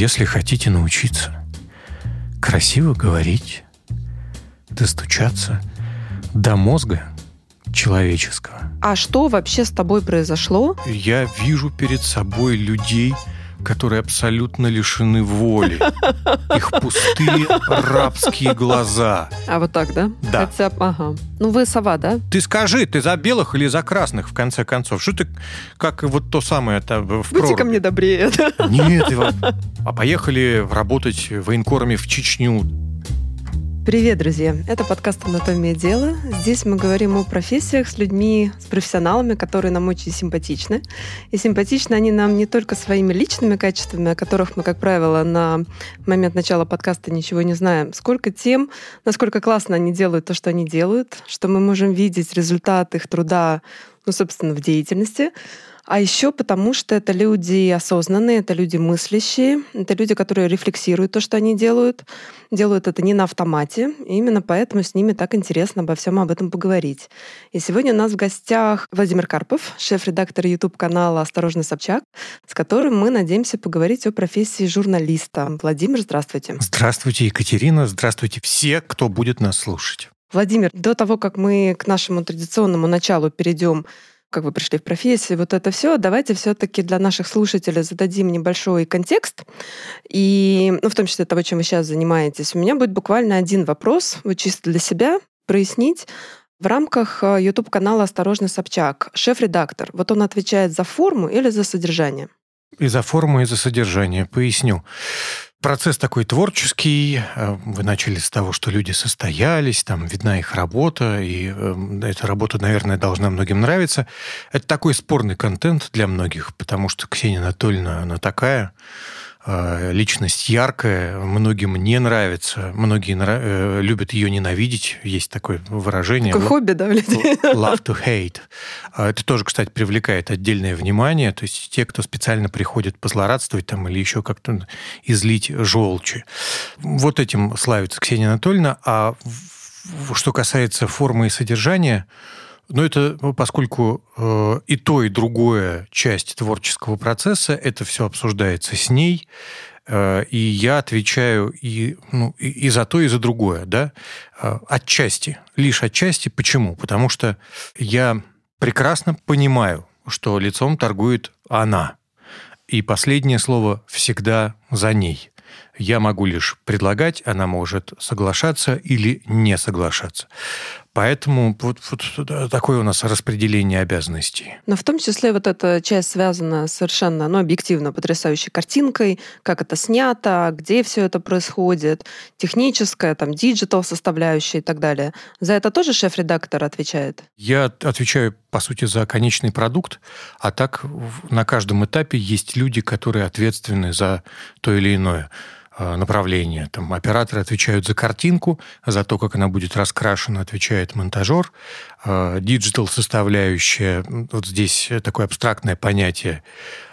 Если хотите научиться красиво говорить, достучаться до мозга человеческого. А что вообще с тобой произошло? Я вижу перед собой людей, которые абсолютно лишены воли. Их пустые рабские глаза. А вот так, да? Да. Хотя, ага. Ну, вы сова, да? Ты скажи, ты за белых или за красных, в конце концов? Что ты, как вот то самое это в Будьте ко мне добрее. Нет, Иван. А поехали работать военкорами в Чечню. Привет, друзья! Это подкаст «Анатомия дела». Здесь мы говорим о профессиях с людьми, с профессионалами, которые нам очень симпатичны. И симпатичны они нам не только своими личными качествами, о которых мы, как правило, на момент начала подкаста ничего не знаем, сколько тем, насколько классно они делают то, что они делают, что мы можем видеть результат их труда, ну, собственно, в деятельности. А еще потому, что это люди осознанные, это люди мыслящие, это люди, которые рефлексируют то, что они делают, делают это не на автомате, и именно поэтому с ними так интересно обо всем об этом поговорить. И сегодня у нас в гостях Владимир Карпов, шеф-редактор YouTube-канала «Осторожно, Собчак», с которым мы надеемся поговорить о профессии журналиста. Владимир, здравствуйте. Здравствуйте, Екатерина. Здравствуйте все, кто будет нас слушать. Владимир, до того, как мы к нашему традиционному началу перейдем, как вы пришли в профессию, вот это все, давайте все-таки для наших слушателей зададим небольшой контекст, и, ну, в том числе того, чем вы сейчас занимаетесь. У меня будет буквально один вопрос, вот чисто для себя, прояснить. В рамках э, YouTube-канала «Осторожно, Собчак» шеф-редактор, вот он отвечает за форму или за содержание? И за форму, и за содержание. Поясню. Процесс такой творческий. Э, Вы начали с того, что люди состоялись, там видна их работа, и э, эта работа, наверное, должна многим нравиться. Это такой спорный контент для многих, потому что Ксения Анатольевна, она такая, личность яркая, многим не нравится, многие нра- э, любят ее ненавидеть, есть такое выражение. Такое хобби, да? Love to hate. А Это тоже, кстати, привлекает отдельное внимание. То есть те, кто специально приходит позлорадствовать там или еще как-то излить желчи. Вот этим славится Ксения Анатольевна. А что касается формы и содержания, ну, это ну, поскольку э, и то, и другое часть творческого процесса, это все обсуждается с ней, э, и я отвечаю и, ну, и, и за то, и за другое, да, Э, отчасти, лишь отчасти. Почему? Потому что я прекрасно понимаю, что лицом торгует она, и последнее слово всегда за ней. Я могу лишь предлагать, она может соглашаться или не соглашаться. Поэтому вот, вот такое у нас распределение обязанностей. Но в том числе вот эта часть связана совершенно, ну, объективно потрясающей картинкой, как это снято, где все это происходит, техническая, там, digital составляющая и так далее. За это тоже шеф-редактор отвечает? Я отвечаю, по сути, за конечный продукт, а так на каждом этапе есть люди, которые ответственны за то или иное э, направление. Там операторы отвечают за картинку, за то, как она будет раскрашена, отвечает монтажер. Э, Digital составляющая, вот здесь такое абстрактное понятие.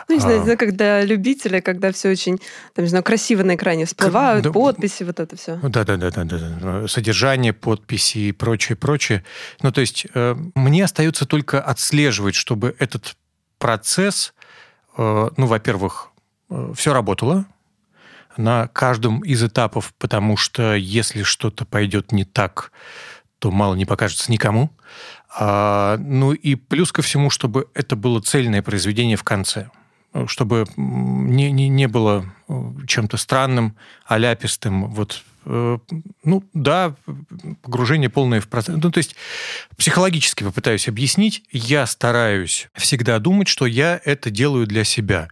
Ну, не знаю, А. знаю, когда любители, когда все очень, там, не знаю, красиво на экране всплывают, да, подписи, вот это все. Да, да, да, да, да. Содержание, подписи и прочее, прочее. Ну, то есть э, мне остается только отслеживать, чтобы этот процесс, э, ну, во-первых, все работало на каждом из этапов, потому что если что-то пойдет не так, то мало не покажется никому. А, ну и плюс ко всему, чтобы это было цельное произведение в конце чтобы не, не, не было э, чем-то странным, аляпистым. Вот, э, ну, да, погружение полное в процесс. Ну, то есть психологически попытаюсь объяснить. Я стараюсь всегда думать, что я это делаю для себя.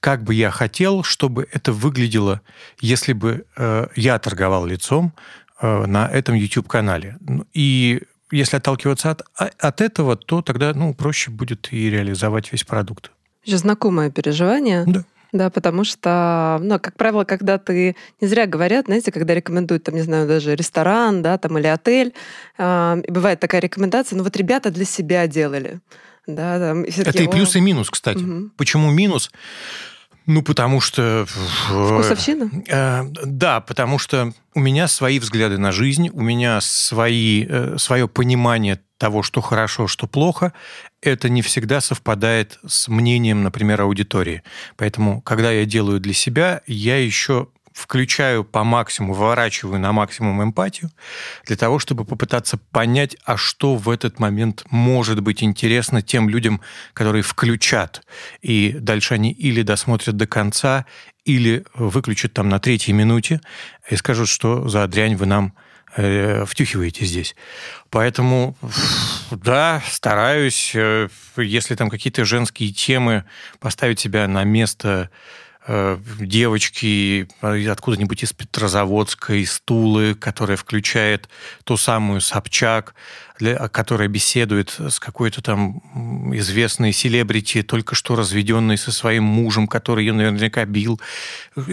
Как бы я хотел, чтобы это выглядело, если бы э, я торговал лицом э, на этом YouTube-канале. Ну, И если отталкиваться от, а, от этого, то тогда ну, проще будет и реализовать весь продукт. Еще знакомое переживание. Да. Да, потому что, ну, как правило, когда ты, не зря говорят, знаете, когда рекомендуют, там, не знаю, даже ресторан, да, там, или отель, э, и бывает такая рекомендация, ну, вот ребята для себя делали. Да, все Это и плюс, «О, и минус, кстати. Мгм. Почему минус? Ну, потому что... Вкусовщина? э, Да, потому что у меня свои взгляды на жизнь, у меня свои, э, свое понимание того, что хорошо, что плохо, это не всегда совпадает с мнением, например, аудитории. Поэтому, когда я делаю для себя, я еще включаю по максимуму, выворачиваю на максимум эмпатию для того, чтобы попытаться понять, а что в этот момент может быть интересно тем людям, которые включат. И дальше они или досмотрят до конца, или выключат там на третьей минуте и скажут, что за дрянь вы нам э, втюхиваете здесь. Поэтому, да, стараюсь, э, если там какие-то женские темы, поставить себя на место девочки откуда-нибудь из Петрозаводска, из Тулы, которая включает ту самую Собчак, которая беседует с какой-то там известной селебрити, только что разведенной со своим мужем, который ее наверняка бил.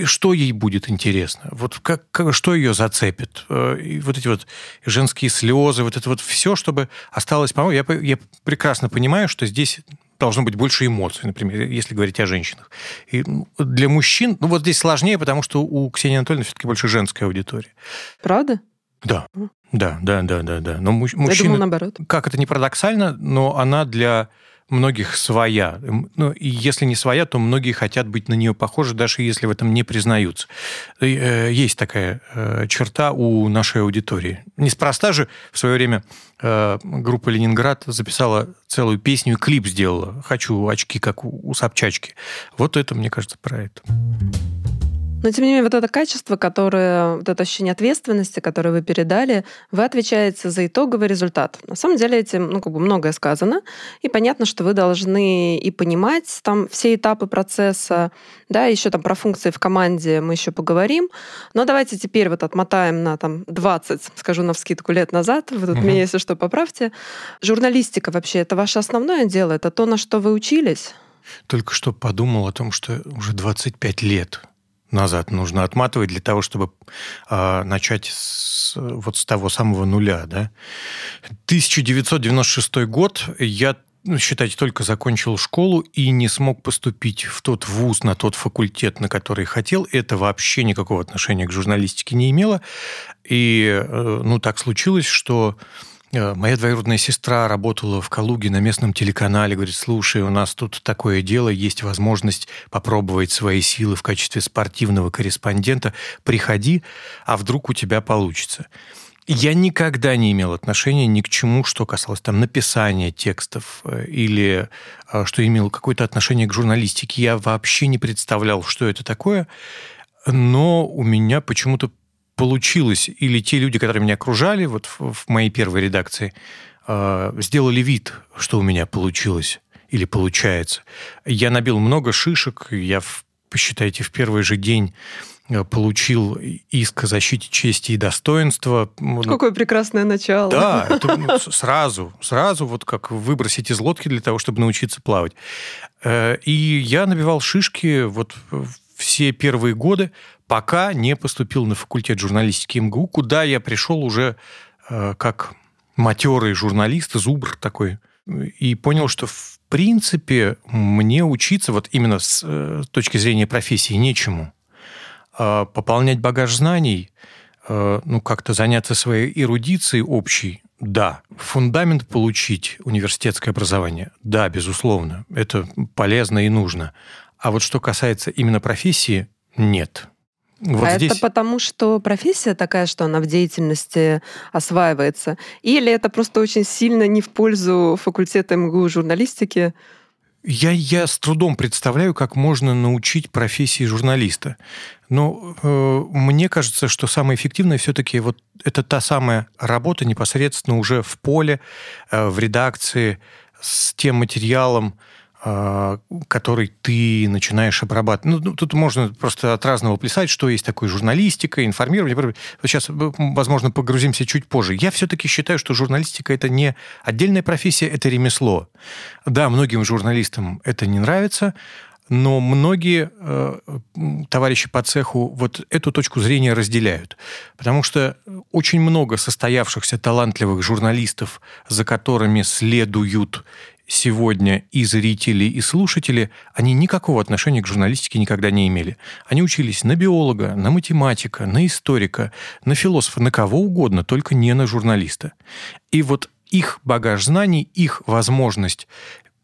Что ей будет интересно? Вот как, как, что ее зацепит? Э, и вот эти вот женские слезы, вот это вот все, чтобы осталось... По-моему, я, я прекрасно понимаю, что здесь должно быть больше эмоций, например, если говорить о женщинах. И для мужчин, ну вот здесь сложнее, потому что у Ксении Анатольевны все-таки больше женская аудитория. Правда? Да, да, да, да, да, да. Но мужчина, Я думала, наоборот. Как это не парадоксально, но она для многих своя. Ну, и если не своя, то многие хотят быть на нее похожи, даже если в этом не признаются. Э, есть такая э, черта у нашей аудитории. Неспроста же в свое время э, группа «Ленинград» записала целую песню и клип сделала «Хочу очки, как у Собчачки». Вот это, мне кажется, про это. Но, тем не менее, вот это качество, которое, вот это ощущение ответственности, которое вы передали, вы отвечаете за итоговый результат. На самом деле этим ну, как бы многое сказано, и понятно, что вы должны и понимать там все этапы процесса, да, еще там про функции в команде мы еще поговорим. Но давайте теперь вот отмотаем на там 20, скажу на вскидку, лет назад. Вы тут угу. меня, если что, поправьте. Журналистика вообще, это ваше основное дело? Это то, на что вы учились? Только что подумал о том, что уже 25 лет назад нужно отматывать для того, чтобы э, начать с, вот с того самого нуля. Да? 1996 год я ну, считайте, только закончил школу и не смог поступить в тот вуз, на тот факультет, на который хотел. Это вообще никакого отношения к журналистике не имело. И, э, ну, так случилось, что моя двоюродная сестра работала в Калуге на местном телеканале. Говорит, слушай, у нас тут такое дело, есть возможность попробовать свои силы в качестве спортивного корреспондента. Приходи, а вдруг у тебя получится. Я никогда не имел отношения ни к чему, что касалось там написания текстов э, или э, что имело какое-то отношение к журналистике. Я вообще не представлял, что это такое. Но у меня почему-то получилось, или те люди, которые меня окружали вот в, в моей первой редакции, э, сделали вид, что у меня получилось или получается. Я набил много шишек, я, посчитайте, в первый же день э, получил иск о защите чести и достоинства. Ну, Какое прекрасное начало. Да, это, ну, сразу, сразу вот как выбросить из лодки для того, чтобы научиться плавать. Э, и я набивал шишки вот все первые годы, пока не поступил на факультет журналистики МГУ, куда я пришел уже э, как матерый журналист, зубр такой, и понял, что в принципе мне учиться вот именно с э, точки зрения профессии нечему. А пополнять багаж знаний, э, ну, как-то заняться своей эрудицией общей, да. Фундамент получить, университетское образование, да, безусловно, это полезно и нужно. А вот что касается именно профессии, нет. Вот а здесь... это потому, что профессия такая, что она в деятельности осваивается? Или это просто очень сильно не в пользу факультета МГУ журналистики? Я, я с трудом представляю, как можно научить профессии журналиста. Но э, мне кажется, что самое эффективное все-таки вот это та самая работа непосредственно уже в поле, э, в редакции, с тем материалом, который ты начинаешь обрабатывать. Ну, тут можно просто от разного плясать, что есть такое журналистика, информирование. Сейчас, возможно, погрузимся чуть позже. Я все-таки считаю, что журналистика – это не отдельная профессия, это ремесло. Да, многим журналистам это не нравится, но многие э, товарищи по цеху вот эту точку зрения разделяют. Потому что очень много состоявшихся талантливых журналистов, за которыми следуют сегодня и зрители, и слушатели, они никакого отношения к журналистике никогда не имели. Они учились на биолога, на математика, на историка, на философа, на кого угодно, только не на журналиста. И вот их багаж знаний, их возможность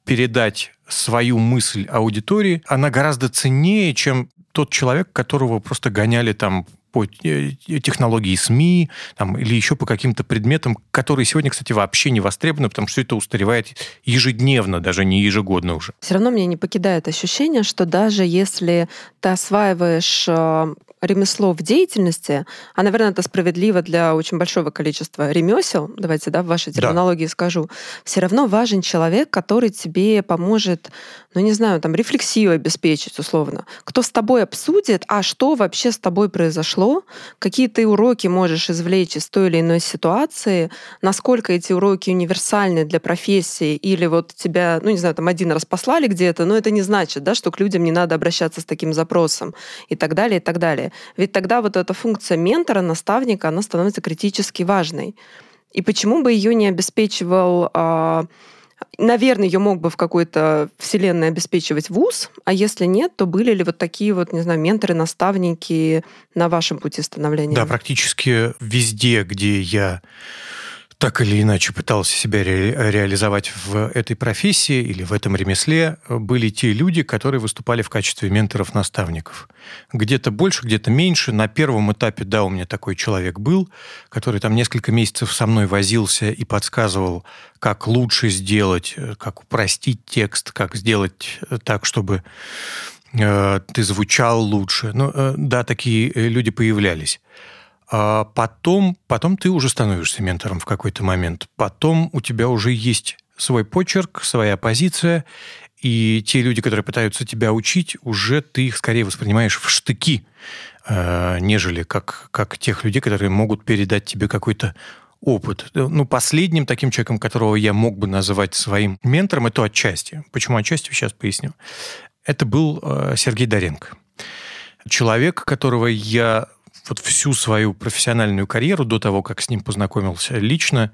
передать свою мысль аудитории, она гораздо ценнее, чем тот человек, которого просто гоняли там по э, технологии СМИ там, или еще по каким-то предметам, которые сегодня, кстати, вообще не востребованы, потому что это устаревает ежедневно, даже не ежегодно уже. Все равно меня не покидает ощущение, что даже если ты осваиваешь э, ремесло в деятельности, а, наверное, это справедливо для очень большого количества ремесел, давайте, да, в вашей терминологии да. скажу, все равно важен человек, который тебе поможет, ну, не знаю, там, рефлексию обеспечить, условно. Кто с тобой обсудит, а что вообще с тобой произошло, какие ты уроки можешь извлечь из той или иной ситуации, насколько эти уроки универсальны для профессии, или вот тебя, ну, не знаю, там, один раз послали где-то, но это не значит, да, что к людям не надо обращаться с таким запросом, и так далее, и так далее. Ведь тогда вот эта функция ментора, наставника, она становится критически важной. И почему бы ее не обеспечивал а, Наверное, ее мог бы в какой-то вселенной обеспечивать вуз, а если нет, то были ли вот такие вот, не знаю, менторы, наставники на вашем пути становления? Да, практически везде, где я так или иначе пытался себя ре- реализовать в этой профессии или в этом ремесле, были те люди, которые выступали в качестве менторов-наставников. Где-то больше, где-то меньше. На первом этапе, да, у меня такой человек был, который там несколько месяцев со мной возился и подсказывал, как лучше сделать, как упростить текст, как сделать так, чтобы э, ты звучал лучше. Ну, э, да, такие люди появлялись. А потом, потом ты уже становишься ментором в какой-то момент. Потом у тебя уже есть свой почерк, своя позиция, и те люди, которые пытаются тебя учить, уже ты их скорее воспринимаешь в штыки, э, нежели как, как тех людей, которые могут передать тебе какой-то опыт. Ну, последним таким человеком, которого я мог бы называть своим ментором, это отчасти. Почему отчасти, сейчас поясню. Это был э, Сергей Доренко. Человек, которого я вот всю свою профессиональную карьеру до того, как с ним познакомился лично,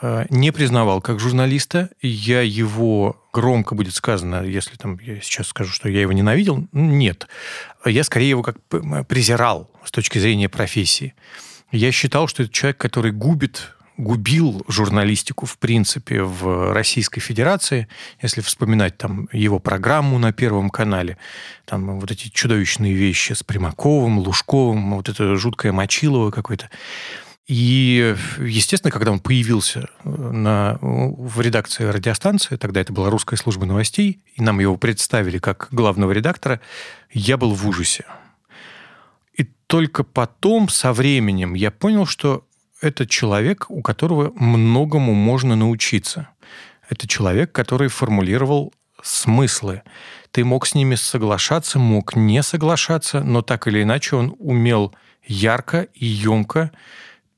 э, не признавал как журналиста. Я его, громко будет сказано, если там я сейчас скажу, что я его ненавидел, нет. Я скорее его как презирал с точки зрения профессии. Я считал, что это человек, который губит губил журналистику, в принципе, в Российской Федерации. Если вспоминать там его программу на Первом канале, там вот эти чудовищные вещи с Примаковым, Лужковым, вот это жуткое Мочилово какое-то. И, естественно, когда он появился на, в редакции радиостанции, тогда это была русская служба новостей, и нам его представили как главного редактора, я был в ужасе. И только потом, со временем, я понял, что это человек, у которого многому можно научиться. Это человек, который формулировал смыслы. Ты мог с ними соглашаться, мог не соглашаться, но так или иначе он умел ярко и емко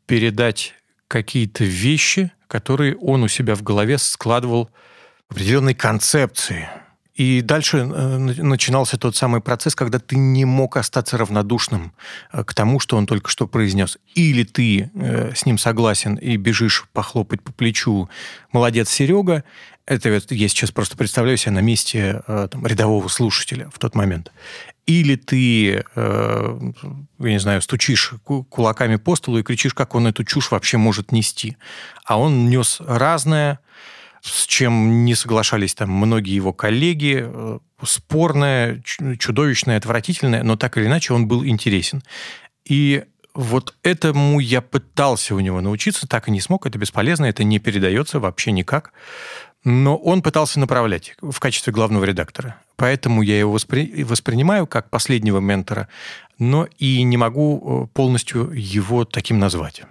передать какие-то вещи, которые он у себя в голове складывал в определенной концепции – и дальше э, начинался тот самый процесс, когда ты не мог остаться равнодушным э, к тому, что он только что произнес. Или ты э, с ним согласен и бежишь похлопать по плечу «молодец, Серега», это я сейчас просто представляю себя на месте там, рядового слушателя в тот момент. Или ты, я не знаю, стучишь кулаками по столу и кричишь, как он эту чушь вообще может нести. А он нес разное, с чем не соглашались там многие его коллеги, э, спорное, чудовищное, отвратительное, но так или иначе он был интересен. И вот этому я пытался у него научиться, так и не смог, это бесполезно, это не передается вообще никак. Но он пытался направлять в качестве главного редактора. Поэтому я его воспри... воспринимаю как последнего ментора, но и не могу э, полностью его таким назвать.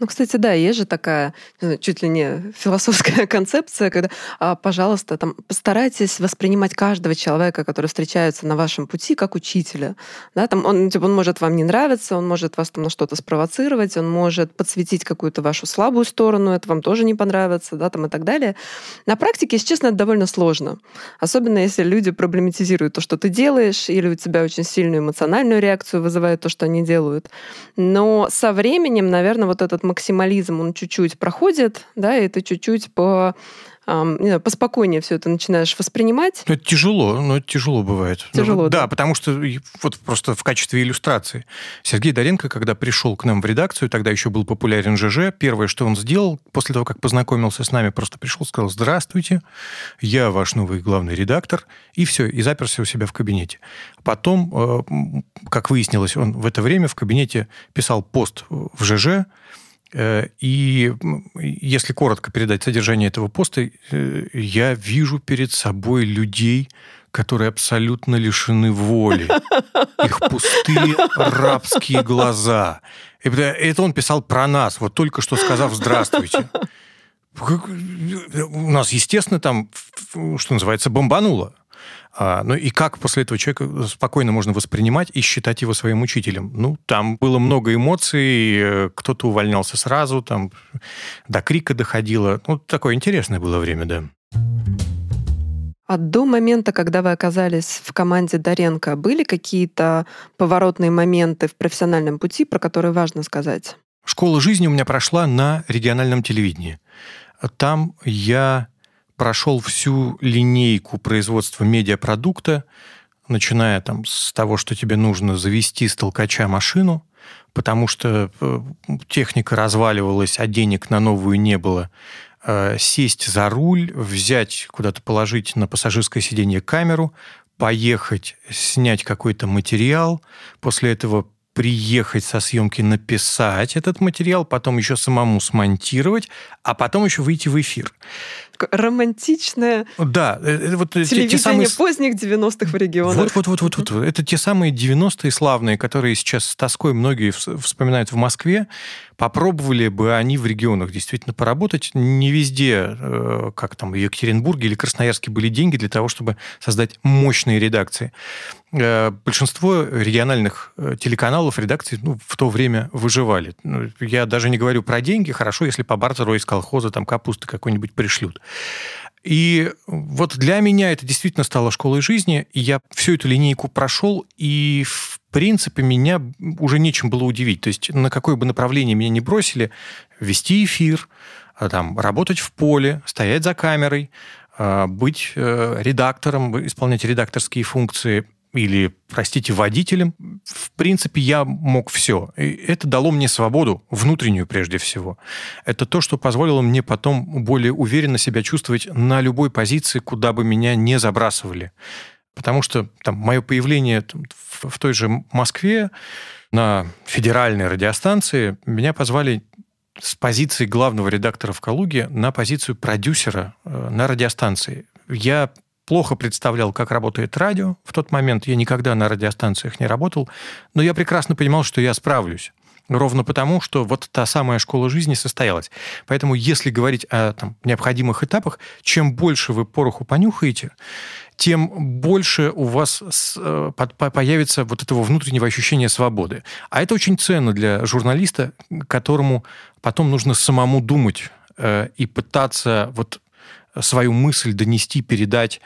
Ну, кстати, да, есть же такая чуть ли не философская концепция, когда, а, пожалуйста, там, постарайтесь воспринимать каждого человека, который встречается на вашем пути, как учителя. Да, там он, типа, он может вам не нравиться, он может вас там на что-то спровоцировать, он может подсветить какую-то вашу слабую сторону, это вам тоже не понравится, да, там и так далее. На практике, если честно, это довольно сложно. Особенно если люди проблематизируют то, что ты делаешь, или у тебя очень сильную эмоциональную реакцию вызывает то, что они делают. Но со временем, наверное, вот этот максимализм, он чуть-чуть проходит, да, и ты чуть-чуть по не знаю, поспокойнее все это начинаешь воспринимать. Ну, это тяжело, но это тяжело бывает. Тяжело, ну, да. Да, потому что вот просто в качестве иллюстрации. Сергей Доренко, когда пришел к нам в редакцию, тогда еще был популярен ЖЖ, первое, что он сделал, после того, как познакомился с нами, просто пришел, сказал, здравствуйте, я ваш новый главный редактор, и все, и заперся у себя в кабинете. Потом, э, как выяснилось, он в это время в кабинете писал пост в ЖЖ, и если коротко передать содержание этого поста, э, я вижу перед собой людей, которые абсолютно лишены воли. Их пустые рабские глаза. Это он писал про нас, вот только что сказав «здравствуйте». У нас, естественно, там, что называется, бомбануло. А, ну и как после этого человека спокойно можно воспринимать и считать его своим учителем? Ну, там было много эмоций, э, кто-то увольнялся сразу, там до крика доходило. Ну, такое интересное было время, да. А до момента, когда вы оказались в команде Доренко, были какие-то поворотные моменты в профессиональном пути, про которые важно сказать? Школа жизни у меня прошла на региональном телевидении. Там я прошел всю линейку производства медиапродукта, начиная там с того, что тебе нужно завести с толкача машину, потому что э, техника разваливалась, а денег на новую не было, э, сесть за руль, взять куда-то положить на пассажирское сиденье камеру, поехать, снять какой-то материал, после этого приехать со съемки, написать этот материал, потом еще самому смонтировать, а потом еще выйти в эфир романтичное да, э, э, вот телевидение те самые... поздних 90-х в регионах. Вот, вот, вот, вот, вот. Это те самые 90-е славные, которые сейчас с тоской многие вспоминают в Москве. Попробовали бы они в регионах действительно поработать. Не везде, э, как там в Екатеринбурге или Красноярске, были деньги для того, чтобы создать мощные редакции. Большинство региональных телеканалов, редакций ну, в то время выживали. Ну, я даже не говорю про деньги. Хорошо, если по бартеру из колхоза там капусты какой-нибудь пришлют. И вот для меня это действительно стало школой жизни, я всю эту линейку прошел, и в принципе меня уже нечем было удивить. То есть на какое бы направление меня не бросили, вести эфир, а, там, работать в поле, стоять за камерой, а, быть э, редактором, исполнять редакторские функции – или, простите, водителем, в принципе, я мог все. И это дало мне свободу, внутреннюю прежде всего. Это то, что позволило мне потом более уверенно себя чувствовать на любой позиции, куда бы меня не забрасывали. Потому что там, мое появление там, в, в той же Москве на федеральной радиостанции меня позвали с позиции главного редактора в Калуге на позицию продюсера э, на радиостанции. Я плохо представлял, как работает радио. В тот момент я никогда на радиостанциях не работал, но я прекрасно понимал, что я справлюсь. Ровно потому, что вот та самая школа жизни состоялась. Поэтому, если говорить о там, необходимых этапах, чем больше вы пороху понюхаете, тем больше у вас э, появится вот этого внутреннего ощущения свободы. А это очень ценно для журналиста, которому потом нужно самому думать э, и пытаться вот свою мысль донести, передать,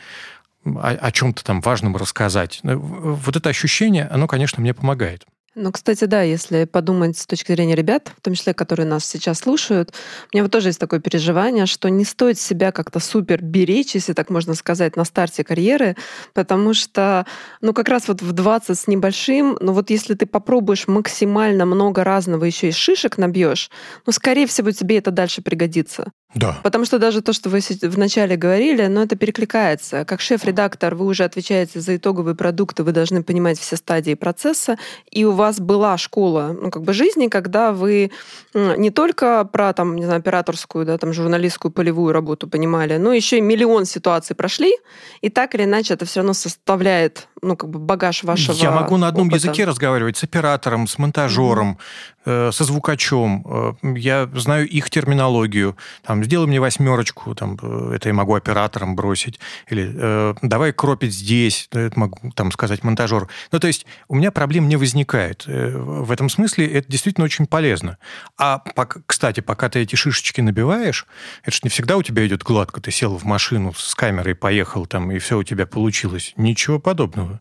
о, чем-то там важном рассказать. Э, вот это ощущение, оно, конечно, мне помогает. Ну, кстати, да, если подумать с точки зрения ребят, в том числе, которые нас сейчас слушают, у меня вот тоже есть такое переживание, что не стоит себя как-то супер беречь, если так можно сказать, на старте карьеры, потому что, ну, как раз вот в 20 с небольшим, ну, вот если ты попробуешь максимально много разного еще и шишек набьешь, ну, скорее всего, тебе это дальше пригодится. Да. Потому что даже то, что вы вначале говорили, но это перекликается. Как шеф-редактор вы уже отвечаете за итоговые продукты, вы должны понимать все стадии процесса, и у вас была школа ну, как бы жизни, когда вы не только про там, не знаю, операторскую, да, там, журналистскую полевую работу понимали, но еще и миллион ситуаций прошли, и так или иначе это все равно составляет ну, как бы багаж вашего Я могу на одном опыта. языке разговаривать с оператором, с монтажером, mm-hmm. э, со звукачом. Э, я знаю их терминологию. Там, сделай мне восьмерочку, там, э, это я могу оператором бросить. Или э, давай кропить здесь, это могу там сказать монтажеру. Ну, то есть у меня проблем не возникает. Э, в этом смысле это действительно очень полезно. А, пока, кстати, пока ты эти шишечки набиваешь, это же не всегда у тебя идет гладко. Ты сел в машину с камерой, поехал там, и все у тебя получилось. Ничего подобного.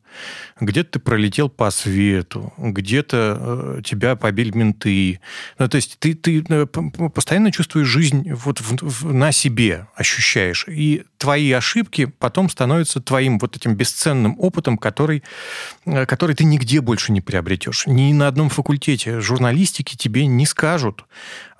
Где-то ты пролетел по свету, где-то э, тебя побили менты. Ну, то есть ты, ты постоянно чувствуешь жизнь вот в, в, на себе ощущаешь. И твои ошибки потом становятся твоим вот этим бесценным опытом, который, э, который ты нигде больше не приобретешь. Ни на одном факультете журналистики тебе не скажут,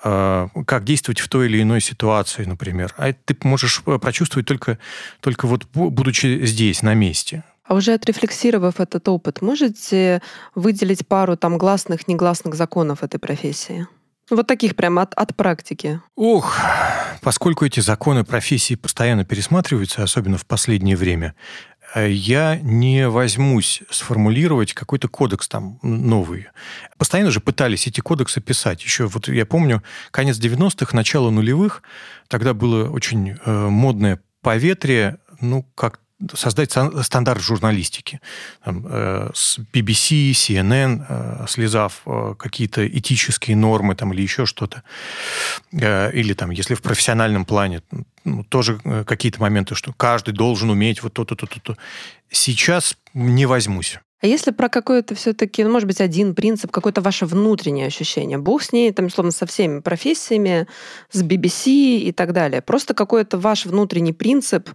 э, как действовать в той или иной ситуации, например. А ты можешь э, прочувствовать только, только вот будучи здесь, на месте. А уже отрефлексировав этот опыт, можете выделить пару там гласных, негласных законов этой профессии? Вот таких прямо от, от практики. Ох, поскольку эти законы профессии постоянно пересматриваются, особенно в последнее время, э, я не возьмусь сформулировать какой-то кодекс там новый. Постоянно же пытались эти кодексы писать. Еще вот я помню конец 90-х, начало нулевых, тогда было очень э, модное поветрие, ну, как создать стандарт журналистики. Там, э, с BBC, CNN, э, слезав э, какие-то этические нормы там, или еще что-то. Э, или там, если в профессиональном плане, ну, тоже э, какие-то моменты, что каждый должен уметь вот то-то, то-то, то. Сейчас не возьмусь. А если про какой-то все-таки, ну, может быть, один принцип, какое-то ваше внутреннее ощущение, бог с ней, там, условно, со всеми профессиями, с BBC и так далее, просто какой-то ваш внутренний принцип,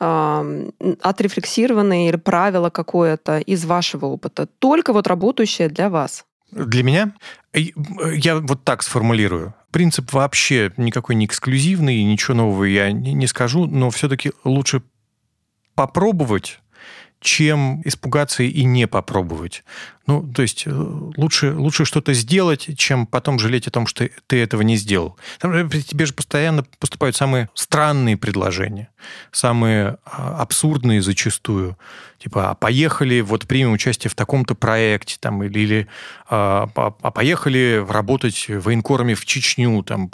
э, отрефлексированное или правило какое-то из вашего опыта, только вот работающее для вас? Для меня? Я вот так сформулирую. Принцип вообще никакой не эксклюзивный, ничего нового я не скажу, но все-таки лучше попробовать чем испугаться и не попробовать. Ну, то есть э, лучше, лучше что-то сделать, чем потом жалеть о том, что ты этого не сделал. Там, э, тебе же постоянно поступают самые странные предложения, самые а, абсурдные зачастую. Типа, а поехали, вот примем участие в таком-то проекте, там, или, или а, а поехали работать военкорами в Чечню, там,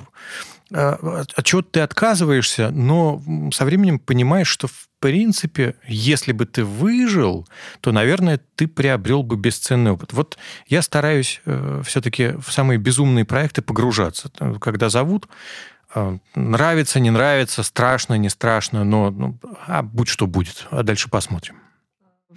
от чего ты отказываешься, но со временем понимаешь, что в принципе, если бы ты выжил, то, наверное, ты приобрел бы бесценный опыт. Вот я стараюсь э, все-таки в самые безумные проекты погружаться. Когда зовут, э, нравится, не нравится, страшно, не страшно, но ну, а будь что будет, а дальше посмотрим.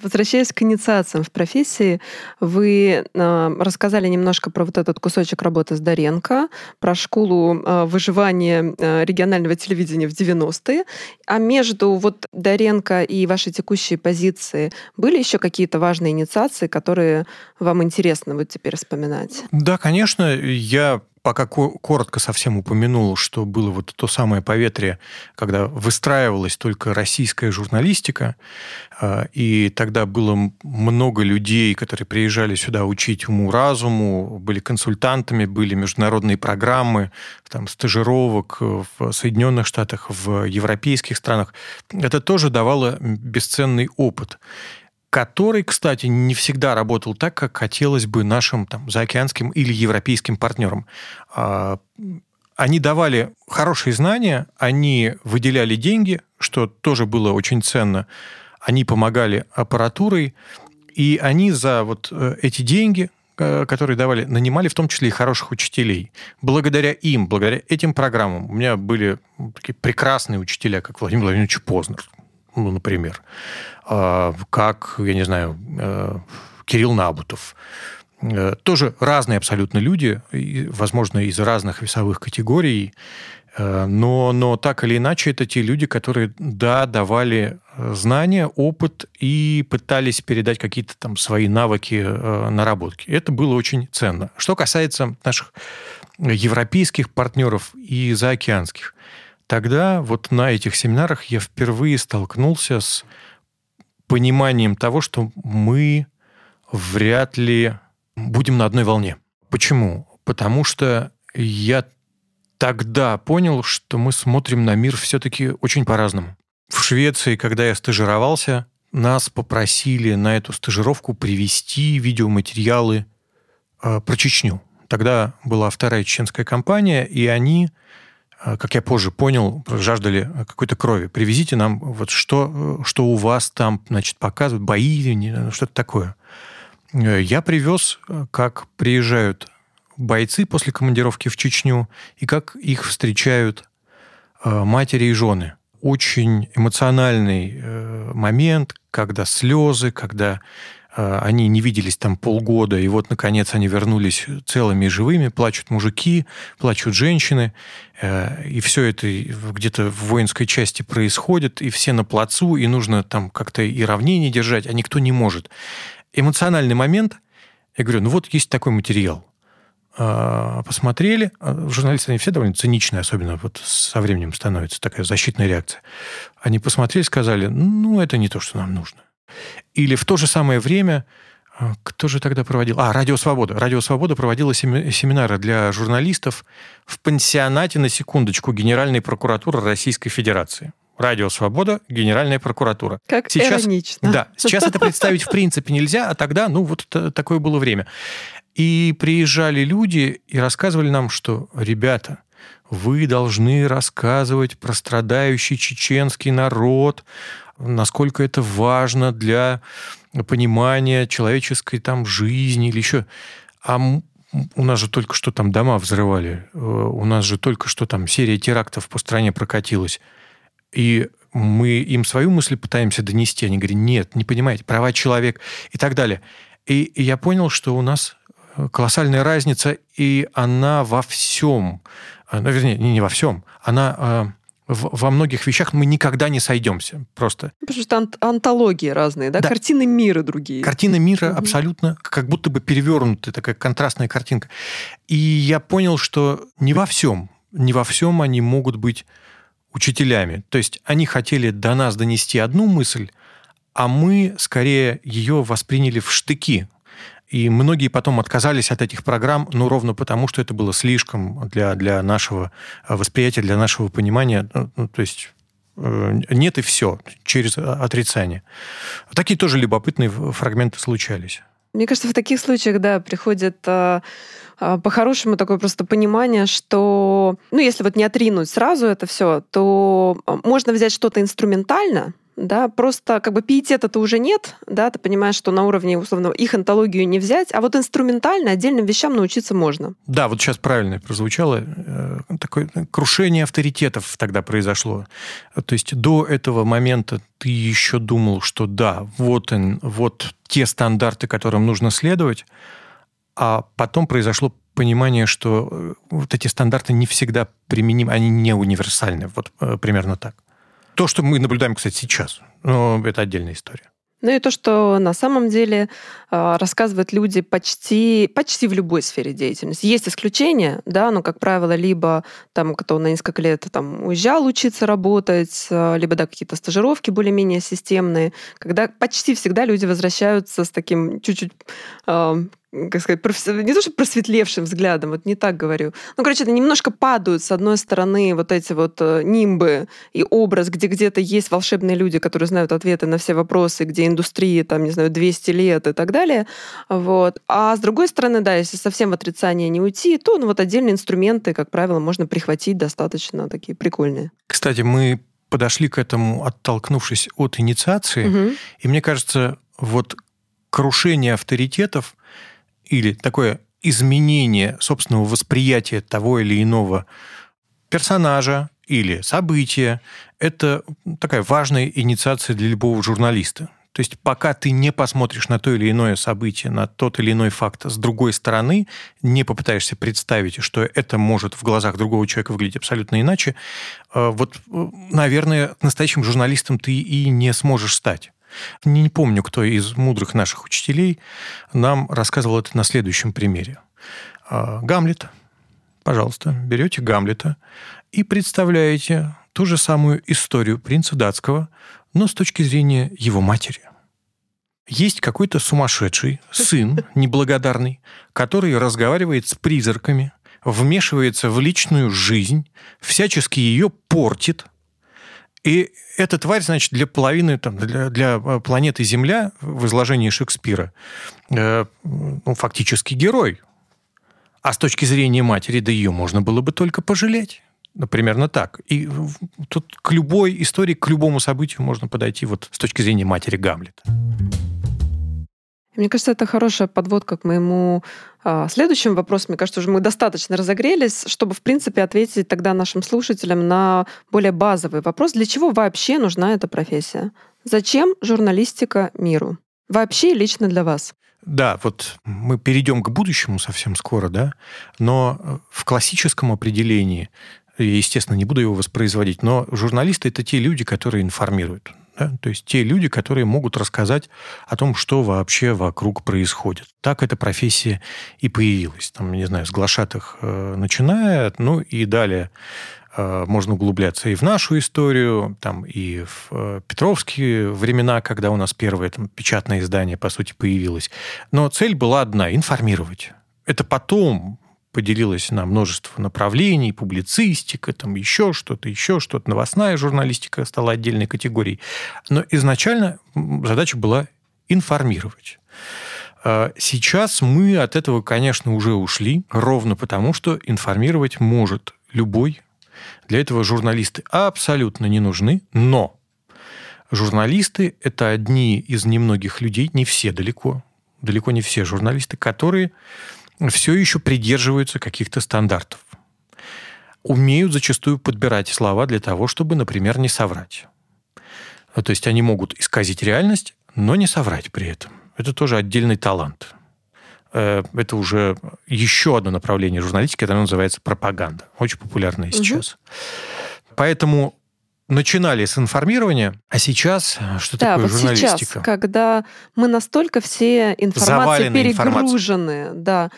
Возвращаясь к инициациям в профессии, вы э, рассказали немножко про вот этот кусочек работы с Доренко, про школу э, выживания э, регионального телевидения в 90-е. А между вот Доренко и вашей текущей позиции были еще какие-то важные инициации, которые вам интересно вот теперь вспоминать? Да, конечно. Я пока коротко совсем упомянул, что было вот то самое поветрие, когда выстраивалась только российская журналистика, а, и тогда было много людей, которые приезжали сюда учить уму-разуму, были консультантами, были международные программы, там, стажировок в Соединенных Штатах, в европейских странах. Это тоже давало бесценный опыт который, кстати, не всегда работал так, как хотелось бы нашим там, заокеанским или европейским партнерам. А, они давали хорошие знания, они выделяли деньги, что тоже было очень ценно. Они помогали аппаратурой, и они за вот э, эти деньги, э, которые давали, нанимали в том числе и хороших учителей. Благодаря им, благодаря этим программам у меня были такие прекрасные учителя, как Владимир Владимирович Познер, ну, например. А, как, я не знаю, э, Кирилл Набутов. Э, тоже разные абсолютно люди, возможно, из разных весовых категорий, э, но, но так или иначе это те люди, которые, да, давали знания, опыт и пытались передать какие-то там свои навыки, наработки. Это было очень ценно. Что касается наших европейских партнеров и заокеанских, тогда вот на этих семинарах я впервые столкнулся с пониманием того, что мы вряд ли будем на одной волне. Почему? Потому что я тогда понял, что мы смотрим на мир все-таки очень по-разному. В Швеции, когда я стажировался, нас попросили на эту стажировку привести видеоматериалы э, про Чечню. Тогда была вторая чеченская компания, и они как я позже понял, жаждали какой-то крови. Привезите нам вот что, что у вас там, значит, показывают, бои, что-то такое. Э, я привез, как приезжают бойцы после командировки в Чечню и как их встречают э, матери и жены. Очень эмоциональный э, момент, когда слезы, когда э, они не виделись там полгода, и вот, наконец, они вернулись целыми и живыми, плачут мужики, плачут женщины, э, и все это где-то в воинской части происходит, и все на плацу, и нужно там как-то и равнение держать, а никто не может. Эмоциональный момент, я говорю, ну вот есть такой материал, а, посмотрели. А, журналисты, они все довольно циничные, особенно вот со временем становится такая защитная реакция. Они посмотрели, сказали, ну, это не то, что нам нужно. Или в то же самое время а, кто же тогда проводил? А, Радио Свобода. Радио Свобода проводила семинары для журналистов в пансионате, на секундочку, Генеральной прокуратуры Российской Федерации. Радио Свобода, Генеральная прокуратура. Как сейчас, иронично. Да, сейчас это представить в принципе нельзя, а тогда, ну, вот такое было время. И приезжали люди и рассказывали нам, что, ребята, вы должны рассказывать про страдающий чеченский народ, насколько это важно для понимания человеческой там жизни или еще. А у нас же только что там дома взрывали, э, у нас же только что там серия терактов по стране прокатилась. И мы им свою мысль пытаемся донести. Они говорят, нет, не понимаете, права человека и так далее. И, и я понял, что у нас колоссальная разница, и она во всем, э, ну, вернее, не во всем, она во многих вещах мы никогда не сойдемся просто. Потому что ан- антологии разные, да? да? Картины мира другие. Картины мира угу. абсолютно как будто бы перевернутая, такая контрастная картинка. И я понял, что не во всем, не во всем они могут быть учителями. То есть они хотели до нас донести одну мысль, а мы скорее ее восприняли в штыки, и многие потом отказались от этих программ, ну, ровно потому, что это было слишком для, для нашего э, восприятия, для нашего понимания. Ну, ну то есть э, нет и все через отрицание. Такие тоже любопытные фрагменты случались. Мне кажется, в таких случаях, да, приходит э, по-хорошему такое просто понимание, что, ну, если вот не отринуть сразу это все, то можно взять что-то инструментально, да, просто как бы пиетета-то уже нет, да, ты понимаешь, что на уровне, условно, их антологию не взять, а вот инструментально отдельным вещам научиться можно. Да, вот сейчас правильно прозвучало, э, такое крушение авторитетов тогда произошло. То есть до этого момента ты еще думал, что да, вот он, вот те стандарты, которым нужно следовать, а потом произошло понимание, что э, вот эти стандарты не всегда применимы, они не универсальны, вот э, примерно так. То, что мы наблюдаем, кстати, сейчас, ну, это отдельная история. Ну и то, что на самом деле э, рассказывают люди почти, почти в любой сфере деятельности. Есть исключения, да, но, как правило, либо там, кто на несколько лет там, уезжал учиться работать, э, либо, да, какие-то стажировки более-менее системные, когда почти всегда люди возвращаются с таким чуть-чуть э, как сказать, профи... не то, что просветлевшим взглядом, вот не так говорю. Ну, короче, это немножко падают, с одной стороны, вот эти вот э, нимбы и образ, где где-то есть волшебные люди, которые знают ответы на все вопросы, где индустрии, там, не знаю, 200 лет и так далее. Вот. А с другой стороны, да, если совсем в отрицание не уйти, то ну, вот отдельные инструменты, как правило, можно прихватить достаточно такие прикольные. Кстати, мы подошли к этому, оттолкнувшись от инициации, угу. и мне кажется, вот крушение авторитетов или такое изменение собственного восприятия того или иного персонажа или события, это такая важная инициация для любого журналиста. То есть пока ты не посмотришь на то или иное событие, на тот или иной факт с другой стороны, не попытаешься представить, что это может в глазах другого человека выглядеть абсолютно иначе, э, вот, э, наверное, настоящим журналистом ты и не сможешь стать. Не помню, кто из мудрых наших учителей нам рассказывал это на следующем примере. А, Гамлет. Пожалуйста, берете Гамлета и представляете ту же самую историю принца датского, но с точки зрения его матери. Есть какой-то сумасшедший сын, неблагодарный, который разговаривает с призраками, вмешивается в личную жизнь, всячески ее портит – и эта тварь, значит, для половины, там, для, для э, планеты Земля в изложении Шекспира э, ну, фактически герой. А с точки зрения матери, да ее можно было бы только пожалеть. Ну, примерно так. И тут к любой истории, к любому событию можно подойти вот с точки зрения матери Гамлета. Мне кажется, это хорошая подводка к моему а, следующему вопросу. Мне кажется, уже мы достаточно разогрелись, чтобы, в принципе, ответить тогда нашим слушателям на более базовый вопрос. Для чего вообще нужна эта профессия? Зачем журналистика миру? Вообще лично для вас? Да, вот мы перейдем к будущему совсем скоро, да, но в классическом определении, естественно, не буду его воспроизводить, но журналисты – это те люди, которые информируют. Да? То есть те люди, которые могут рассказать о том, что вообще вокруг происходит. Так эта профессия и появилась. Там, не знаю, с глашатых э, начиная, ну и далее э, можно углубляться и в нашу историю, там, и в э, Петровские времена, когда у нас первое там, печатное издание, по сути, появилось. Но цель была одна – информировать. Это потом поделилась на множество направлений, публицистика, там еще что-то, еще что-то, новостная журналистика стала отдельной категорией. Но изначально задача была информировать. А сейчас мы от этого, конечно, уже ушли, ровно потому, что информировать может любой. Для этого журналисты абсолютно не нужны, но журналисты – это одни из немногих людей, не все далеко, далеко не все журналисты, которые все еще придерживаются каких-то стандартов. Умеют зачастую подбирать слова для того, чтобы, например, не соврать. Ну, то есть они могут исказить реальность, но не соврать при этом. Это тоже отдельный талант. Э, это уже еще одно направление журналистики, которое называется пропаганда. Очень популярное сейчас. Угу. Поэтому начинали с информирования, а сейчас э, что да, такое вот журналистика? Сейчас, когда мы настолько все информацией перегружены, да.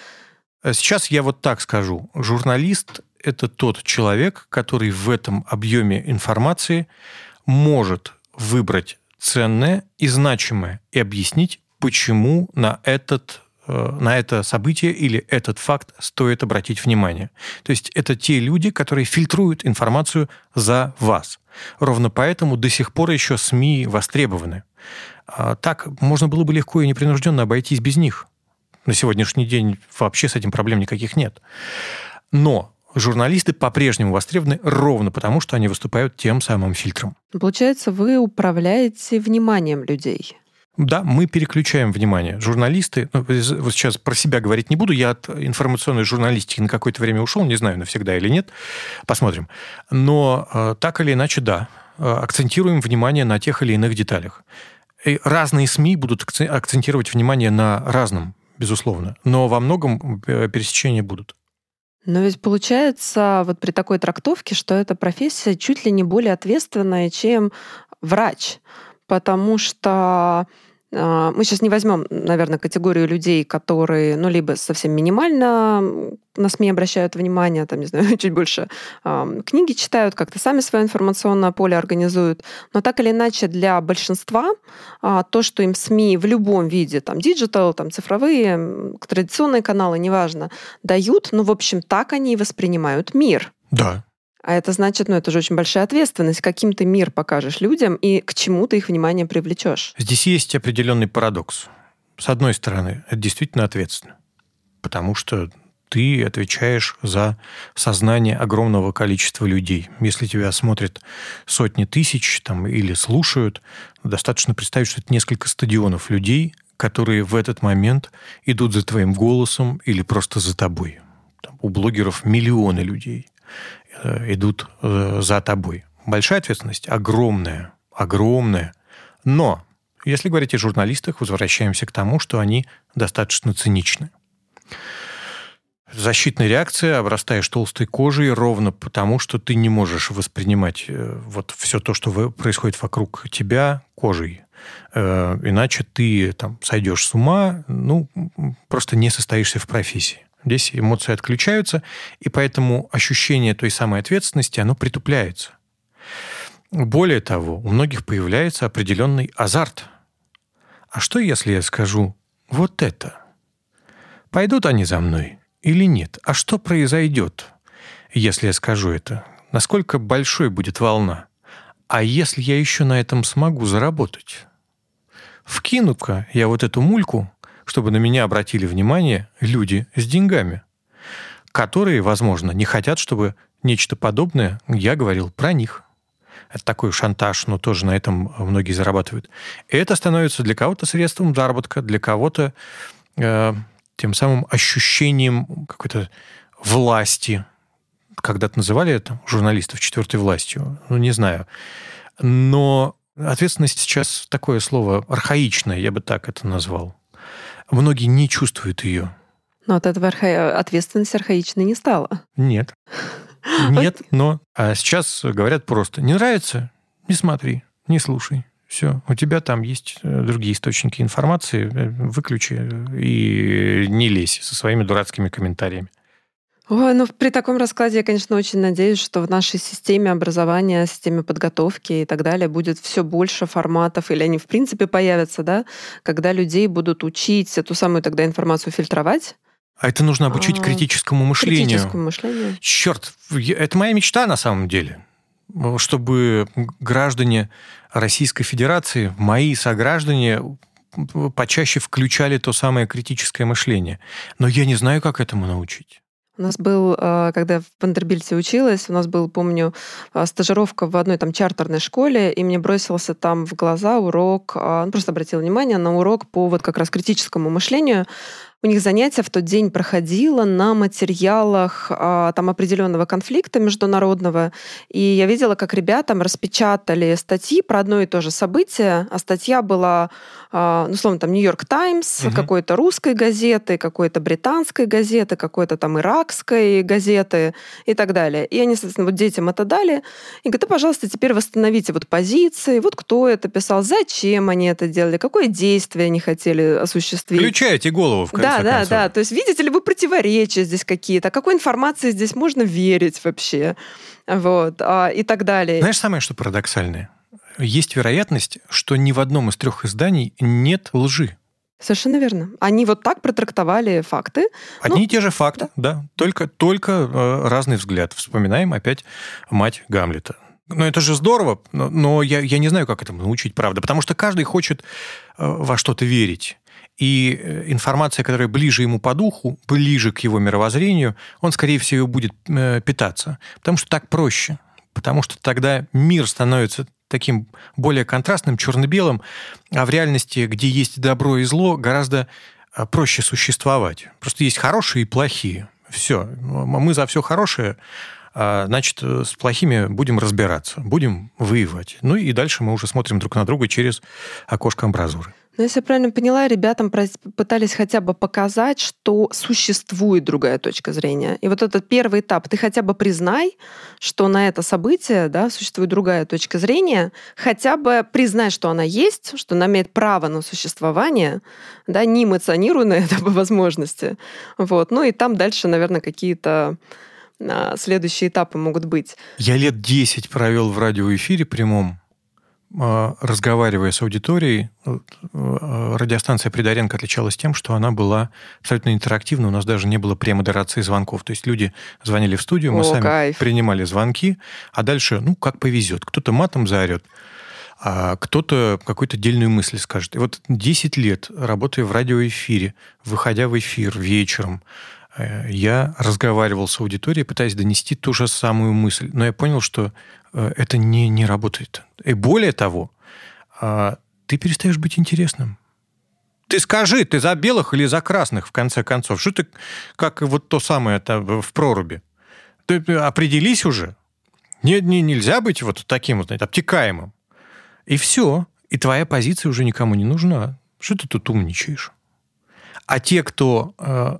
Э, сейчас я вот так скажу. Журналист – это тот человек, который в этом объеме информации может выбрать ценное и значимое и объяснить, почему на этот на это событие или этот факт стоит обратить внимание. То есть это те люди, которые фильтруют информацию за вас. Ровно поэтому до сих пор еще СМИ востребованы. А так можно было бы легко и непринужденно обойтись без них. На сегодняшний день вообще с этим проблем никаких нет. Но журналисты по-прежнему востребованы ровно потому, что они выступают тем самым фильтром. Получается, вы управляете вниманием людей. Да, мы переключаем внимание. Журналисты, ну, вот сейчас про себя говорить не буду, я от информационной журналистики на какое-то время ушел, не знаю, навсегда или нет, посмотрим. Но э, так или иначе, да, э, акцентируем внимание на тех или иных деталях. И разные СМИ будут акцентировать внимание на разном, безусловно, но во многом э, пересечения будут. Но ведь получается вот при такой трактовке, что эта профессия чуть ли не более ответственная, чем врач, потому что мы сейчас не возьмем, наверное, категорию людей, которые, ну, либо совсем минимально на СМИ обращают внимание, там, не знаю, чуть больше книги читают, как-то сами свое информационное поле организуют. Но так или иначе для большинства э, то, что им СМИ в любом виде, там, digital, там, цифровые, традиционные каналы, неважно, дают, ну, в общем, так они и воспринимают мир. Да, а это значит, ну это же очень большая ответственность, каким ты мир покажешь людям и к чему ты их внимание привлечешь. Здесь есть определенный парадокс. С одной стороны, это действительно ответственно, потому что ты отвечаешь за сознание огромного количества людей. Если тебя смотрят сотни тысяч там, или слушают, достаточно представить, что это несколько стадионов людей, которые в этот момент идут за твоим голосом или просто за тобой. Там, у блогеров миллионы людей. Э, идут э, за тобой. Большая ответственность, огромная, огромная. Но если говорить о журналистах, возвращаемся к тому, что они достаточно циничны. Защитная реакция, обрастаешь толстой кожей ровно потому, что ты не можешь воспринимать э, вот все то, что происходит вокруг тебя кожей. Иначе ты там сойдешь с ума, ну, просто не состоишься в профессии. Здесь эмоции отключаются, и поэтому ощущение той самой ответственности, оно притупляется. Более того, у многих появляется определенный азарт. А что, если я скажу вот это? Пойдут они за мной или нет? А что произойдет, если я скажу это? Насколько большой будет волна? А если я еще на этом смогу заработать? Вкину-ка я вот эту мульку чтобы на меня обратили внимание люди с деньгами, которые, возможно, не хотят, чтобы нечто подобное я говорил про них. Это такой шантаж, но тоже на этом многие зарабатывают. И это становится для кого-то средством заработка, для кого-то э, тем самым ощущением какой-то власти. Когда-то называли это журналистов четвертой властью. Ну, не знаю. Но Ответственность сейчас такое слово архаичное, я бы так это назвал. Многие не чувствуют ее. Но от этого арха... ответственность архаичной не стала. Нет. Нет, но а сейчас говорят просто, не нравится, не смотри, не слушай. Все, у тебя там есть э, другие источники информации, э, выключи и не лезь со своими дурацкими комментариями. Ой, ну при таком раскладе я, конечно, очень надеюсь, что в нашей системе образования, системе подготовки и так далее будет все больше форматов, или они в принципе появятся, да, когда людей будут учить эту самую тогда информацию фильтровать, а это нужно обучить а, критическому мышлению. Критическому мышлению. Черт, это моя мечта на самом деле. Чтобы граждане Российской Федерации, мои сограждане, почаще включали то самое критическое мышление. Но я не знаю, как этому научить. У нас был, а, когда в Вандербильте училась, у нас был, помню, а, стажировка в одной там чартерной школе, и мне бросился там в глаза урок, ну, просто обратил внимание на урок по вот как раз критическому мышлению, у них занятие в тот день проходило на материалах а, там определенного конфликта международного. И я видела, как ребята распечатали статьи про одно и то же событие, а статья была, а, ну, словно там Нью-Йорк Таймс, угу. какой-то русской газеты, какой-то британской газеты, какой-то там иракской газеты и так далее. И они, соответственно, вот детям это дали. И говорят, пожалуйста, теперь восстановите вот позиции, вот кто это писал, зачем они это делали, какое действие они хотели осуществить. Включайте голову в конце да, да, концов. да. То есть видите ли вы противоречия здесь какие-то? Какой информации здесь можно верить вообще? Вот. А, и так далее. Знаешь, самое что парадоксальное? Есть вероятность, что ни в одном из трех изданий нет лжи. Совершенно верно. Они вот так протрактовали факты. Одни ну, и те же факты, да. да. Только, только э, разный взгляд. Вспоминаем опять мать Гамлета. Ну, это же здорово, но, но я, я не знаю, как этому научить, правда. Потому что каждый хочет э, во что-то верить и э, информация, которая ближе ему по духу, ближе к его мировоззрению, он, скорее всего, будет э, питаться. Потому что так проще. Потому что тогда мир становится таким более контрастным, черно-белым, а в реальности, где есть добро и зло, гораздо э, проще существовать. Просто есть хорошие и плохие. Все. Мы за все хорошее, а, значит, с плохими будем разбираться, будем воевать. Ну и дальше мы уже смотрим друг на друга через окошко амбразуры. Но если я правильно поняла, ребятам пытались хотя бы показать, что существует другая точка зрения. И вот этот первый этап, ты хотя бы признай, что на это событие да, существует другая точка зрения, хотя бы признай, что она есть, что она имеет право на существование, да, не эмоционируй на это по возможности. Вот. Ну и там дальше, наверное, какие-то а, следующие этапы могут быть. Я лет 10 провел в радиоэфире прямом, разговаривая с аудиторией, э, радиостанция Придаренко отличалась тем, что она была абсолютно интерактивна, у нас даже не было премодерации звонков. То есть люди звонили в студию, мы О, сами кайф. принимали звонки, а дальше, ну, как повезет. Кто-то матом заорет, а кто-то какую-то дельную мысль скажет. И вот 10 лет, работая в радиоэфире, выходя в эфир вечером, э, я разговаривал с аудиторией, пытаясь донести ту же самую мысль. Но я понял, что это не, не работает. И более того, а, ты перестаешь быть интересным. Ты скажи, ты за белых или за красных, в конце концов? Что ты, как вот то самое это в проруби? Ты определись уже. Не, не, нельзя быть вот таким знаете, обтекаемым. И все. И твоя позиция уже никому не нужна. Что ты тут умничаешь? А те, кто э,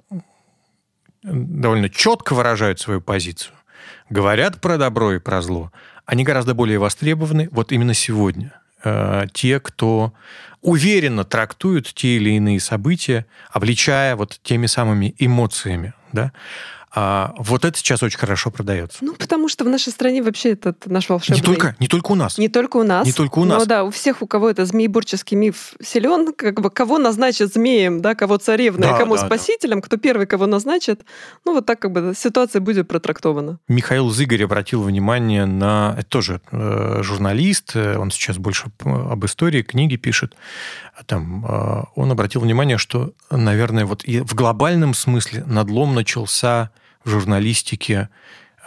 довольно четко выражают свою позицию, говорят про добро и про зло, они гораздо более востребованы вот именно сегодня. Э, те, кто уверенно трактуют те или иные события, обличая вот теми самыми эмоциями. Да? А вот это сейчас очень хорошо продается. Ну, потому что в нашей стране вообще этот наш волшебный... Не только, не только у нас. Не только у нас. Не только у нас. Но да, у всех, у кого это змееборческий миф силен, как бы кого назначат змеем, да, кого царевной, да, а кому да, спасителем, да. кто первый кого назначит. Ну, вот так как бы ситуация будет протрактована. Михаил Зыгорь обратил внимание на... Это тоже э, журналист, э, он сейчас больше об истории, книги пишет. Там, э, он обратил внимание, что, наверное, вот в глобальном смысле надлом начался в журналистике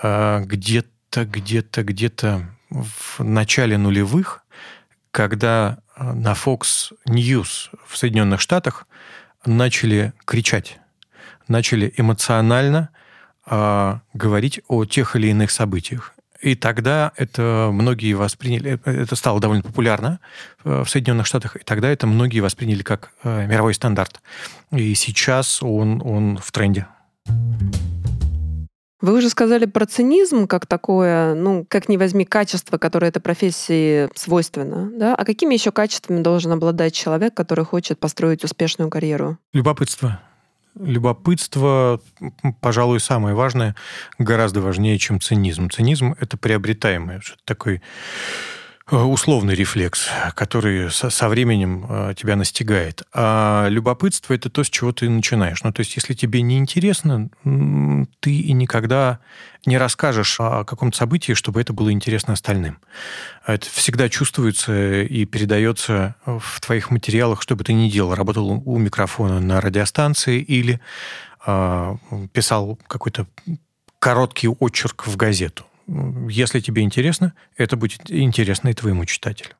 а, где-то, где-то, где-то в начале нулевых, когда а, на Fox News в Соединенных Штатах начали кричать, начали эмоционально э, говорить о тех или иных событиях. И тогда это многие восприняли, это стало довольно популярно в Соединенных Штатах, и тогда это многие восприняли как мировой стандарт. И сейчас он, он в тренде. Вы уже сказали про цинизм как такое, ну, как ни возьми, качество, которое этой профессии свойственно. Да? А какими еще качествами должен обладать человек, который хочет построить успешную карьеру? Любопытство. Любопытство, пожалуй, самое важное, гораздо важнее, чем цинизм. Цинизм — это приобретаемое, что-то такое условный рефлекс, который со, со временем э, тебя настигает. А любопытство – это то, с чего ты начинаешь. Ну, то есть, если тебе не интересно, ты и никогда не расскажешь о каком-то событии, чтобы это было интересно остальным. Это всегда чувствуется и передается в твоих материалах, что бы ты ни делал. Работал у микрофона на радиостанции или э, писал какой-то короткий очерк в газету если тебе интересно, это будет интересно и твоему читателю.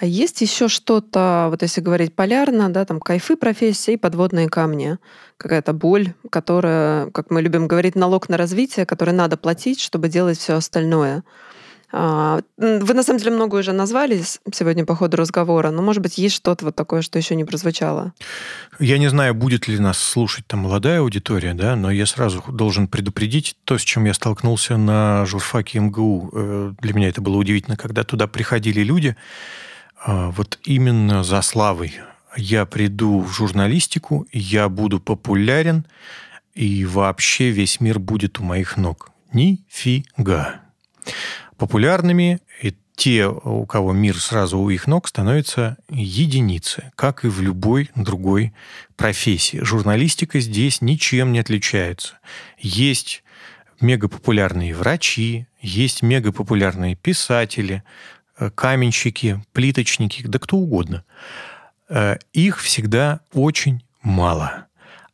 А есть еще что-то, вот если говорить полярно, да, там кайфы профессии и подводные камни, какая-то боль, которая, как мы любим говорить, налог на развитие, который надо платить, чтобы делать все остальное. А, вы, на самом деле, много уже назвали сегодня по ходу разговора, но, может быть, есть что-то вот такое, что еще не прозвучало? Я не знаю, будет ли нас слушать там молодая аудитория, да, но я сразу должен предупредить то, с чем я столкнулся на журфаке МГУ. Э, для меня это было удивительно, когда туда приходили люди, а, вот именно за славой. Я приду в журналистику, я буду популярен, и вообще весь мир будет у моих ног. Нифига популярными, и те, у кого мир сразу у их ног, становятся единицы, как и в любой другой профессии. Журналистика здесь ничем не отличается. Есть мегапопулярные врачи, есть мегапопулярные писатели, э, каменщики, плиточники, да кто угодно. Э, их всегда очень мало.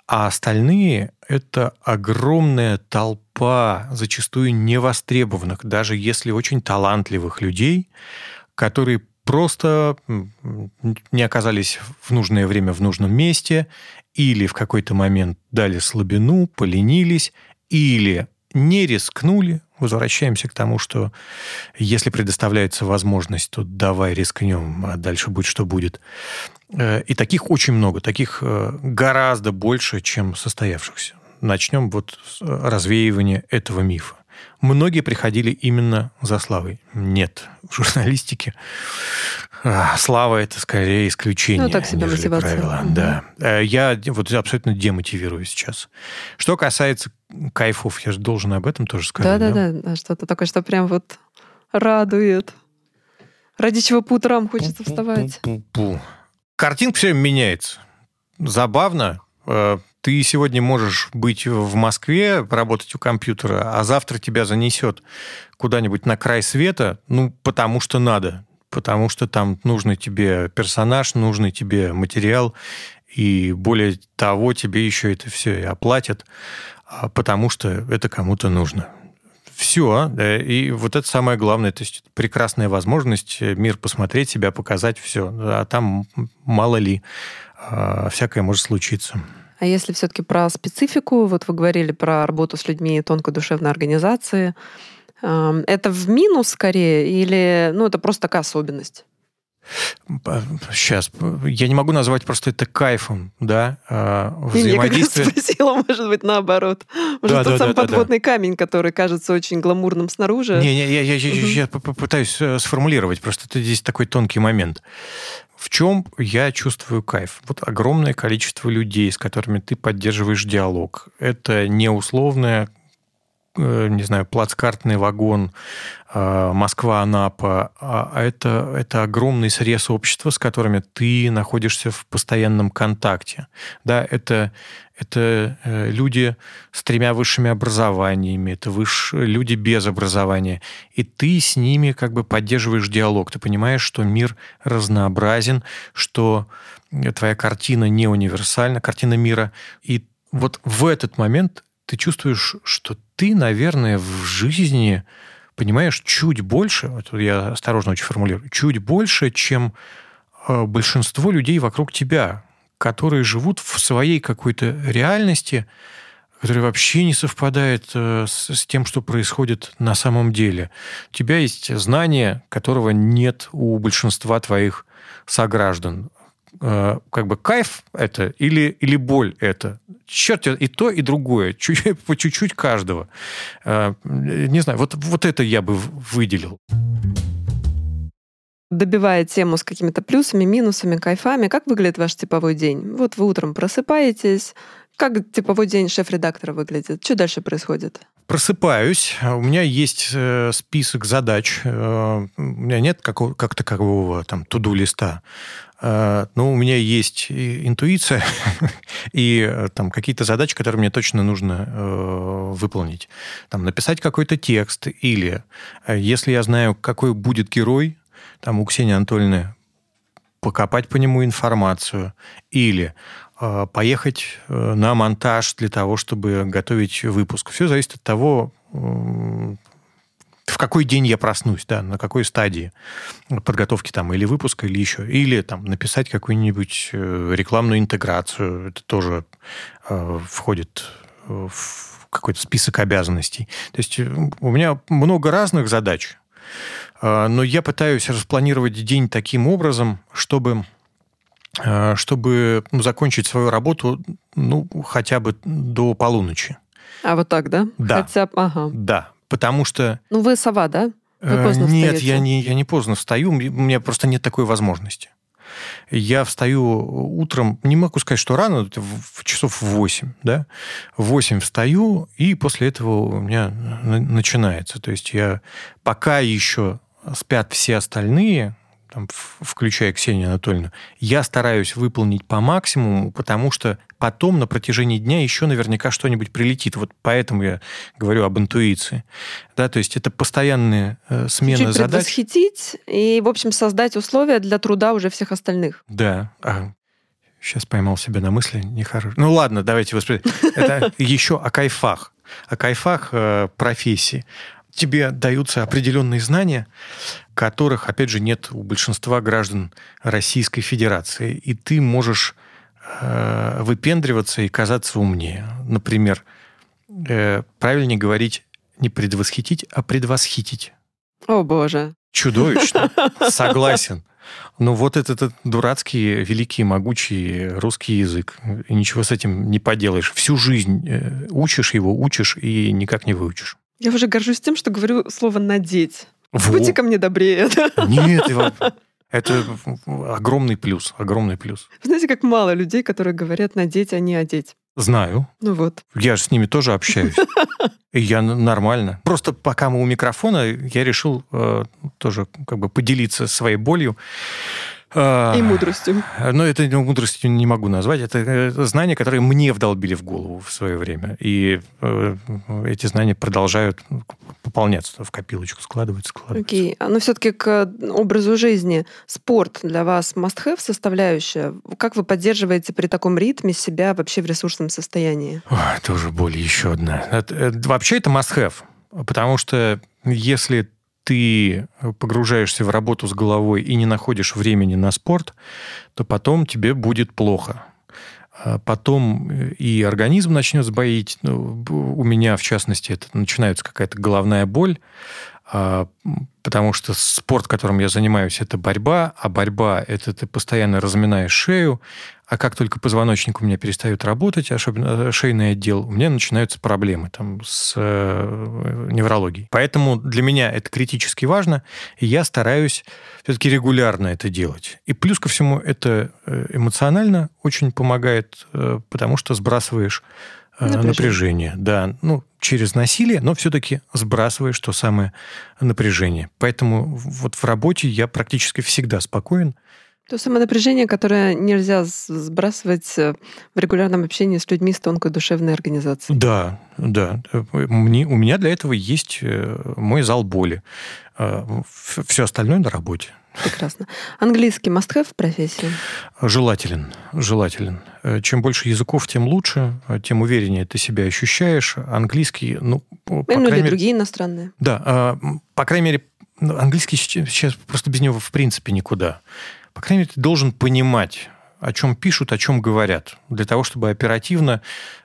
А остальные — это огромная толпа, зачастую невостребованных, даже если очень талантливых людей, которые просто не оказались в нужное время в нужном месте, или в какой-то момент дали слабину, поленились, или не рискнули. Возвращаемся к тому, что если предоставляется возможность, то давай рискнем, а дальше будет, что будет. Э, и таких очень много, таких э, гораздо больше, чем состоявшихся. Начнем вот с э, развеивания этого мифа. Многие приходили именно за славой. Нет, в журналистике а, слава это скорее исключение, ну, так себе нежели мотивация. правило. Угу. Да. Я вот абсолютно демотивирую сейчас. Что касается кайфов, я же должен об этом тоже сказать. Да-да-да, да? что-то такое, что прям вот радует. Ради чего по утрам хочется вставать. Пу-пу-пу. Картинка все время меняется. Забавно. Ты сегодня можешь быть в Москве, работать у компьютера, а завтра тебя занесет куда-нибудь на край света, ну, потому что надо. Потому что там нужный тебе персонаж, нужный тебе материал, и более того, тебе еще это все и оплатят, а потому что это кому-то нужно все. И вот это самое главное. То есть прекрасная возможность э, мир посмотреть, себя показать, все. А там мало ли, а, всякое может случиться. А если все-таки про специфику, вот вы говорили про работу с людьми тонкой душевной организации, это в минус скорее или ну, это просто такая особенность? Сейчас. Я не могу назвать просто это кайфом, да, взаимодействие. Я спросила, может быть, наоборот. Может, да, тот да, самый да, подводный да. камень, который кажется очень гламурным снаружи. Не, не, я, я, я, угу. я попытаюсь э, сформулировать, просто это здесь такой тонкий момент. В чем я чувствую кайф? Вот огромное количество людей, с которыми ты поддерживаешь диалог. Это не условная не знаю, плацкартный вагон э, Москва-Анапа, а, а это, это огромный срез общества, с которыми ты находишься в постоянном контакте. Да, это, это э, люди с тремя высшими образованиями, это выш... люди без образования. И ты с ними как бы поддерживаешь диалог. Ты понимаешь, что мир разнообразен, что твоя картина не универсальна, картина мира. И вот в этот момент ты чувствуешь, что ты, наверное, в жизни понимаешь чуть больше, вот я осторожно очень формулирую, чуть больше, чем э, большинство людей вокруг тебя, которые живут в своей какой-то реальности, который вообще не совпадает э, с, с тем, что происходит на самом деле. У тебя есть знание, которого нет у большинства твоих сограждан. Э, как бы кайф это или, или боль это? Черт, и то, и другое. Чуть, по чуть-чуть каждого. Э, не знаю, вот, вот это я бы выделил добивая тему с какими-то плюсами, минусами, кайфами. Как выглядит ваш типовой день? Вот вы утром просыпаетесь, как типовой день шеф-редактора выглядит? Что дальше происходит? Просыпаюсь, у меня есть э, список задач, э, у меня нет какого, как такового там туду листа, э, но у меня есть интуиция и там какие-то задачи, которые мне точно нужно выполнить. Там написать какой-то текст или если я знаю, какой будет герой, там у Ксении Анатольевны покопать по нему информацию или Э, поехать э, на монтаж для того, чтобы готовить выпуск. Все зависит от того, в какой день я проснусь, да, на какой стадии подготовки там или выпуска, или еще. Или там написать какую-нибудь э, рекламную интеграцию. Это тоже э, входит в какой-то список обязанностей. То есть у меня много разных задач, э, но я пытаюсь распланировать день таким образом, чтобы Э, чтобы ну, закончить свою работу ну, хотя бы до полуночи. А вот так, да? Да. Хотя, ага. Да, потому что... Ну, вы сова, да? Вы э, поздно Нет, я не, я не поздно встаю, у меня просто нет такой возможности. Я встаю утром, не могу сказать, что рано, в часов в 8, да, в 8 встаю, и после этого у меня начинается. То есть я пока еще спят все остальные, там, включая Ксению Анатольевну, я стараюсь выполнить по максимуму, потому что потом на протяжении дня еще наверняка что-нибудь прилетит. Вот поэтому я говорю об интуиции. Да, то есть это постоянная э, смена Чуть задач. предвосхитить и, в общем, создать условия для труда уже всех остальных. Да. А, сейчас поймал себя на мысли нехорошо. Ну ладно, давайте воспринимать. Это еще о кайфах. О кайфах э, профессии тебе даются определенные знания, которых, опять же, нет у большинства граждан Российской Федерации. И ты можешь э, выпендриваться и казаться умнее. Например, э, правильнее говорить не предвосхитить, а предвосхитить. О, боже. Чудовищно. Согласен. Но вот этот, этот дурацкий, великий, могучий русский язык. И ничего с этим не поделаешь. Всю жизнь э, учишь его, учишь и никак не выучишь. Я уже горжусь тем, что говорю слово «надеть». Во. Будьте ко мне добрее. Нет, это огромный плюс, огромный плюс. Вы знаете, как мало людей, которые говорят «надеть», а не «одеть». Знаю. Ну вот. Я же с ними тоже общаюсь. И я нормально. Просто пока мы у микрофона, я решил э, тоже как бы поделиться своей болью. А, И мудростью. Но это мудростью не могу назвать. Это знания, которые мне вдолбили в голову в свое время. И э, эти знания продолжают пополняться, в копилочку складываются, складываются. Окей. Okay. А, но все-таки к образу жизни. Спорт для вас must-have составляющая. Как вы поддерживаете при таком ритме себя вообще в ресурсном состоянии? Ой, тоже боль еще одна. Это, это, вообще это must-have. Потому что если ты погружаешься в работу с головой и не находишь времени на спорт, то потом тебе будет плохо. А потом э, и организм начнет сбоить. Ну, у меня, в частности, это начинается какая-то головная боль, а, потому что спорт, которым я занимаюсь, это борьба, а борьба – это ты постоянно разминаешь шею, а как только позвоночник у меня перестает работать, особенно шейный отдел, у меня начинаются проблемы там, с э, неврологией. Поэтому для меня это критически важно, и я стараюсь все-таки регулярно это делать. И плюс ко всему это э, эмоционально очень помогает, э, потому что сбрасываешь напряжение. напряжение. Да, ну, через насилие, но все-таки сбрасываешь то самое напряжение. Поэтому вот в работе я практически всегда спокоен. То самое напряжение, которое нельзя сбрасывать э, в регулярном общении с людьми с тонкой душевной организацией. Да, да. Мне, у меня для этого есть э, мой зал боли. Э, Все остальное на работе. Прекрасно. Английский must-have в профессии? Желателен. Желателен. Чем больше языков, тем лучше, тем увереннее ты себя ощущаешь. Английский, ну, по ну, или мере... другие иностранные. Да, по крайней мере, ну, английский сейчас просто без него в принципе никуда по крайней мере, ты должен понимать, о чем пишут, о чем говорят, для того, чтобы оперативно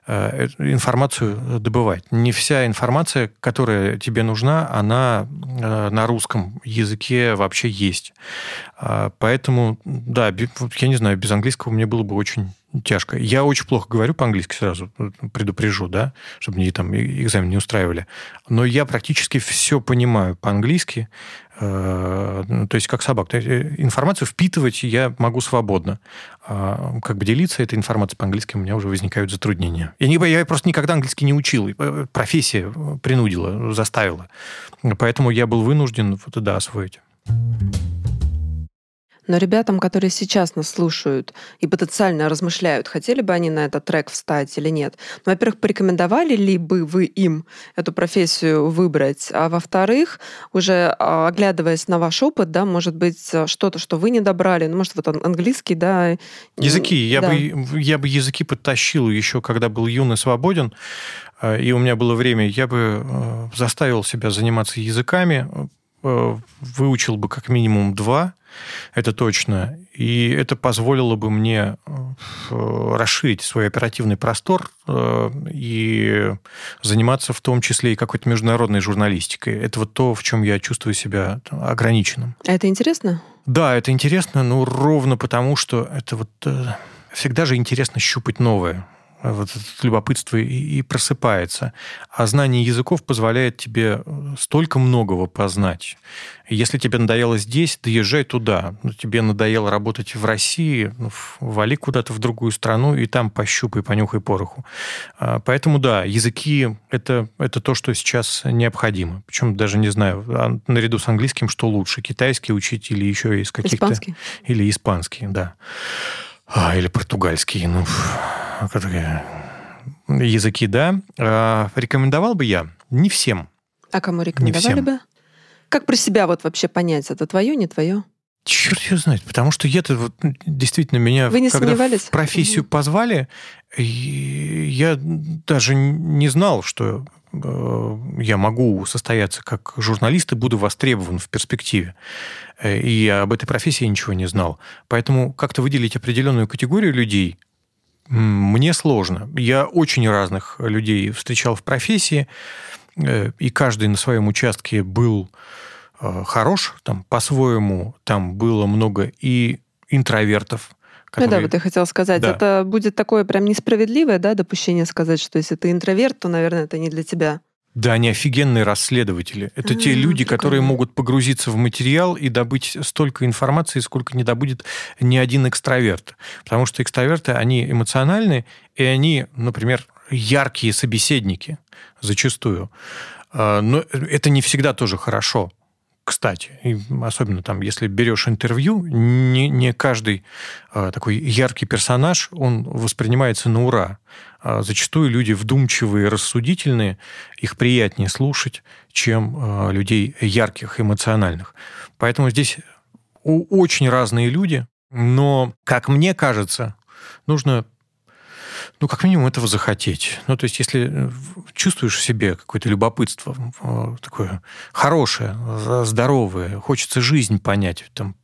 э, информацию добывать. Не вся информация, которая тебе нужна, она э, на русском языке вообще есть. А, поэтому, да, я не знаю, без английского мне было бы очень тяжко. Я очень плохо говорю по-английски сразу, предупрежу, да, чтобы мне там экзамен не устраивали. Но я практически все понимаю по-английски, э, ну, то есть как собак. Э, информацию впитывать я могу свободно. А как бы делиться этой информацией по-английски у меня уже возникают затруднения. Я, не, я просто никогда английский не учил. Э, профессия принудила, заставила. Поэтому я был вынужден вот это освоить. Но ребятам, которые сейчас нас слушают и потенциально размышляют, хотели бы они на этот трек встать или нет, ну, во-первых, порекомендовали ли бы вы им эту профессию выбрать, а во-вторых, уже а, оглядываясь на ваш опыт, да, может быть, что-то, что вы не добрали, ну, может, вот английский, да. Языки. Я, да. Бы, я бы языки подтащил еще, когда был юный свободен, а, и у меня было время, я бы заставил себя заниматься языками, выучил бы как минимум два, это точно. И это позволило бы мне э, расширить свой оперативный простор э, и заниматься в том числе и какой-то международной журналистикой. Это вот то, в чем я чувствую себя ограниченным. А это интересно? Да, это интересно, но ровно потому, что это вот э, всегда же интересно щупать новое вот это любопытство и, и просыпается. А знание языков позволяет тебе столько многого познать. Если тебе надоело здесь, доезжай туда. Тебе надоело работать в России, ну, вали куда-то в другую страну и там пощупай, понюхай пороху. А, поэтому да, языки это, это то, что сейчас необходимо. Причем даже не знаю, а наряду с английским, что лучше, китайский учить или еще из каких-то... Испанский. Или испанский, да. А, или португальский. Ну, языки, да. А, рекомендовал бы я не всем. А кому рекомендовали бы? Как про себя вот вообще понять, это твое, не твое? Черт ее знает, потому что я-то вот, действительно меня, Вы не когда сомневались? в профессию позвали, я даже не знал, что э, я могу состояться как журналист и буду востребован в перспективе. Э, и об этой профессии ничего не знал. Поэтому как-то выделить определенную категорию людей – мне сложно. Я очень разных людей встречал в профессии, э, и каждый на своем участке был э, хорош, там по-своему, там было много и интровертов, Которые... Ну да, вот я хотела сказать, да. это будет такое прям несправедливое да, допущение сказать, что если ты интроверт, то, наверное, это не для тебя. Да, они офигенные расследователи. Это а, те люди, прикольно. которые могут погрузиться в материал и добыть столько информации, сколько не добудет ни один экстраверт. Потому что экстраверты, они эмоциональны, и они, например, яркие собеседники зачастую. А, но это не всегда тоже хорошо кстати, и особенно там, если берешь интервью, не, не каждый э, такой яркий персонаж, он воспринимается на ура. А зачастую люди вдумчивые, рассудительные, их приятнее слушать, чем э, людей ярких, эмоциональных. Поэтому здесь очень разные люди, но, как мне кажется, нужно ну, как минимум, этого захотеть. Ну, то есть, если э, чувствуешь в себе какое-то любопытство, такое хорошее, здоровое, хочется жизнь понять, там,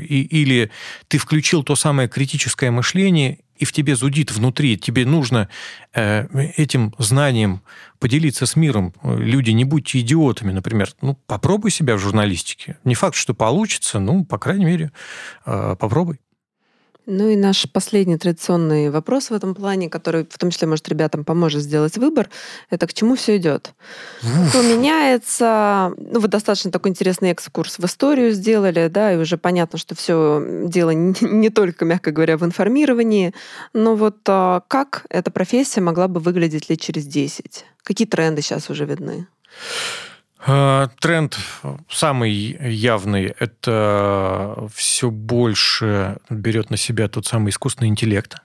и, или ты включил то самое критическое мышление, и в тебе зудит внутри, тебе нужно э, этим знанием поделиться с миром. Люди, не будьте идиотами, например. Ну, попробуй себя в журналистике. Не факт, что получится, ну, по крайней мере, э, попробуй. Ну и наш последний традиционный вопрос в этом плане, который в том числе, может, ребятам поможет сделать выбор, это к чему все идет? Что меняется? Ну, вы достаточно такой интересный экскурс в историю сделали, да, и уже понятно, что все дело не только, мягко говоря, в информировании, но вот а, как эта профессия могла бы выглядеть лет через 10? Какие тренды сейчас уже видны? Э, тренд самый явный – это все больше берет на себя тот самый искусственный интеллект.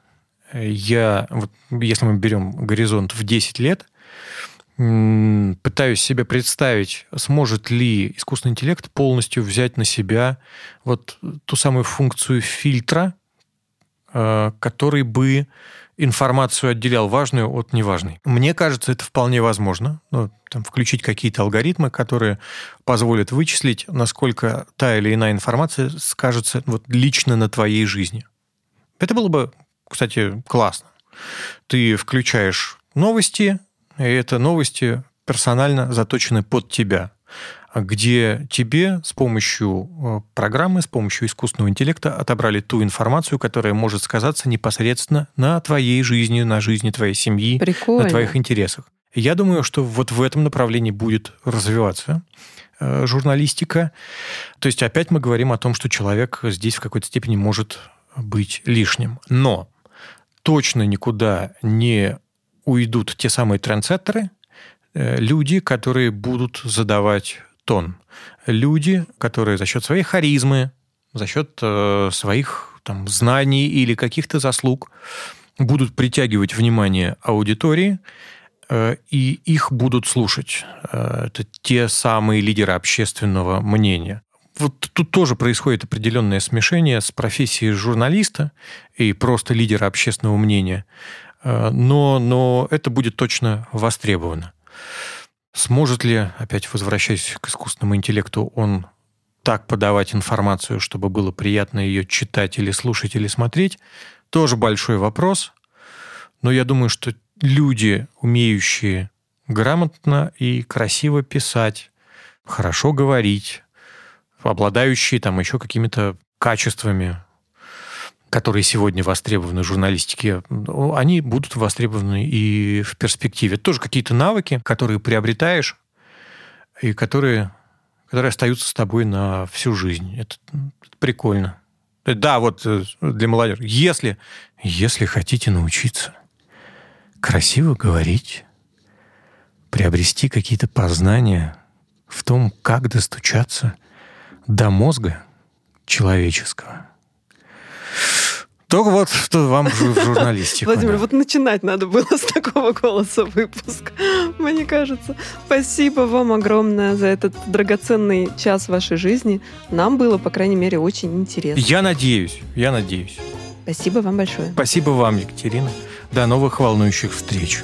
Я, вот, если мы берем горизонт в 10 лет, пытаюсь себе представить, сможет ли искусственный интеллект полностью взять на себя вот ту самую функцию фильтра, э, который бы информацию отделял важную от неважной. Мне кажется, это вполне возможно. Ну, там, включить какие-то алгоритмы, которые позволят вычислить, насколько та или иная информация скажется вот лично на твоей жизни. Это было бы, кстати, классно. Ты включаешь новости, и это новости персонально заточены под тебя где тебе с помощью э, программы, с помощью искусственного интеллекта отобрали ту информацию, которая может сказаться непосредственно на твоей жизни, на жизни твоей семьи, Прикольно. на твоих интересах. Я думаю, что вот в этом направлении будет развиваться э, журналистика. То есть опять мы говорим о том, что человек здесь в какой-то степени может быть лишним. Но точно никуда не уйдут те самые трендсеттеры, э, люди, которые будут задавать тон. Люди, которые за счет своей харизмы, за счет э, своих там, знаний или каких-то заслуг будут притягивать внимание аудитории, э, и их будут слушать. Э, это те самые лидеры общественного мнения. Вот тут тоже происходит определенное смешение с профессией журналиста и просто лидера общественного мнения, э, но, но это будет точно востребовано. Сможет ли, опять возвращаясь к искусственному интеллекту, он так подавать информацию, чтобы было приятно ее читать или слушать или смотреть, тоже большой вопрос. Но я думаю, что люди, умеющие грамотно и красиво писать, хорошо говорить, обладающие там еще какими-то качествами, которые сегодня востребованы в журналистике, они будут востребованы и в перспективе. Это тоже какие-то навыки, которые приобретаешь и которые, которые остаются с тобой на всю жизнь. Это, это прикольно. Да, вот э, для молодежи. Если, если хотите научиться красиво говорить, приобрести какие-то познания в том, как достучаться до мозга человеческого – только вот что вам в журналистику. Владимир, вот начинать надо было с такого голоса выпуск, мне кажется. Спасибо вам огромное за этот драгоценный час вашей жизни. Нам было, по крайней мере, очень интересно. Я надеюсь, я надеюсь. Спасибо вам большое. Спасибо вам, Екатерина. До новых волнующих встреч.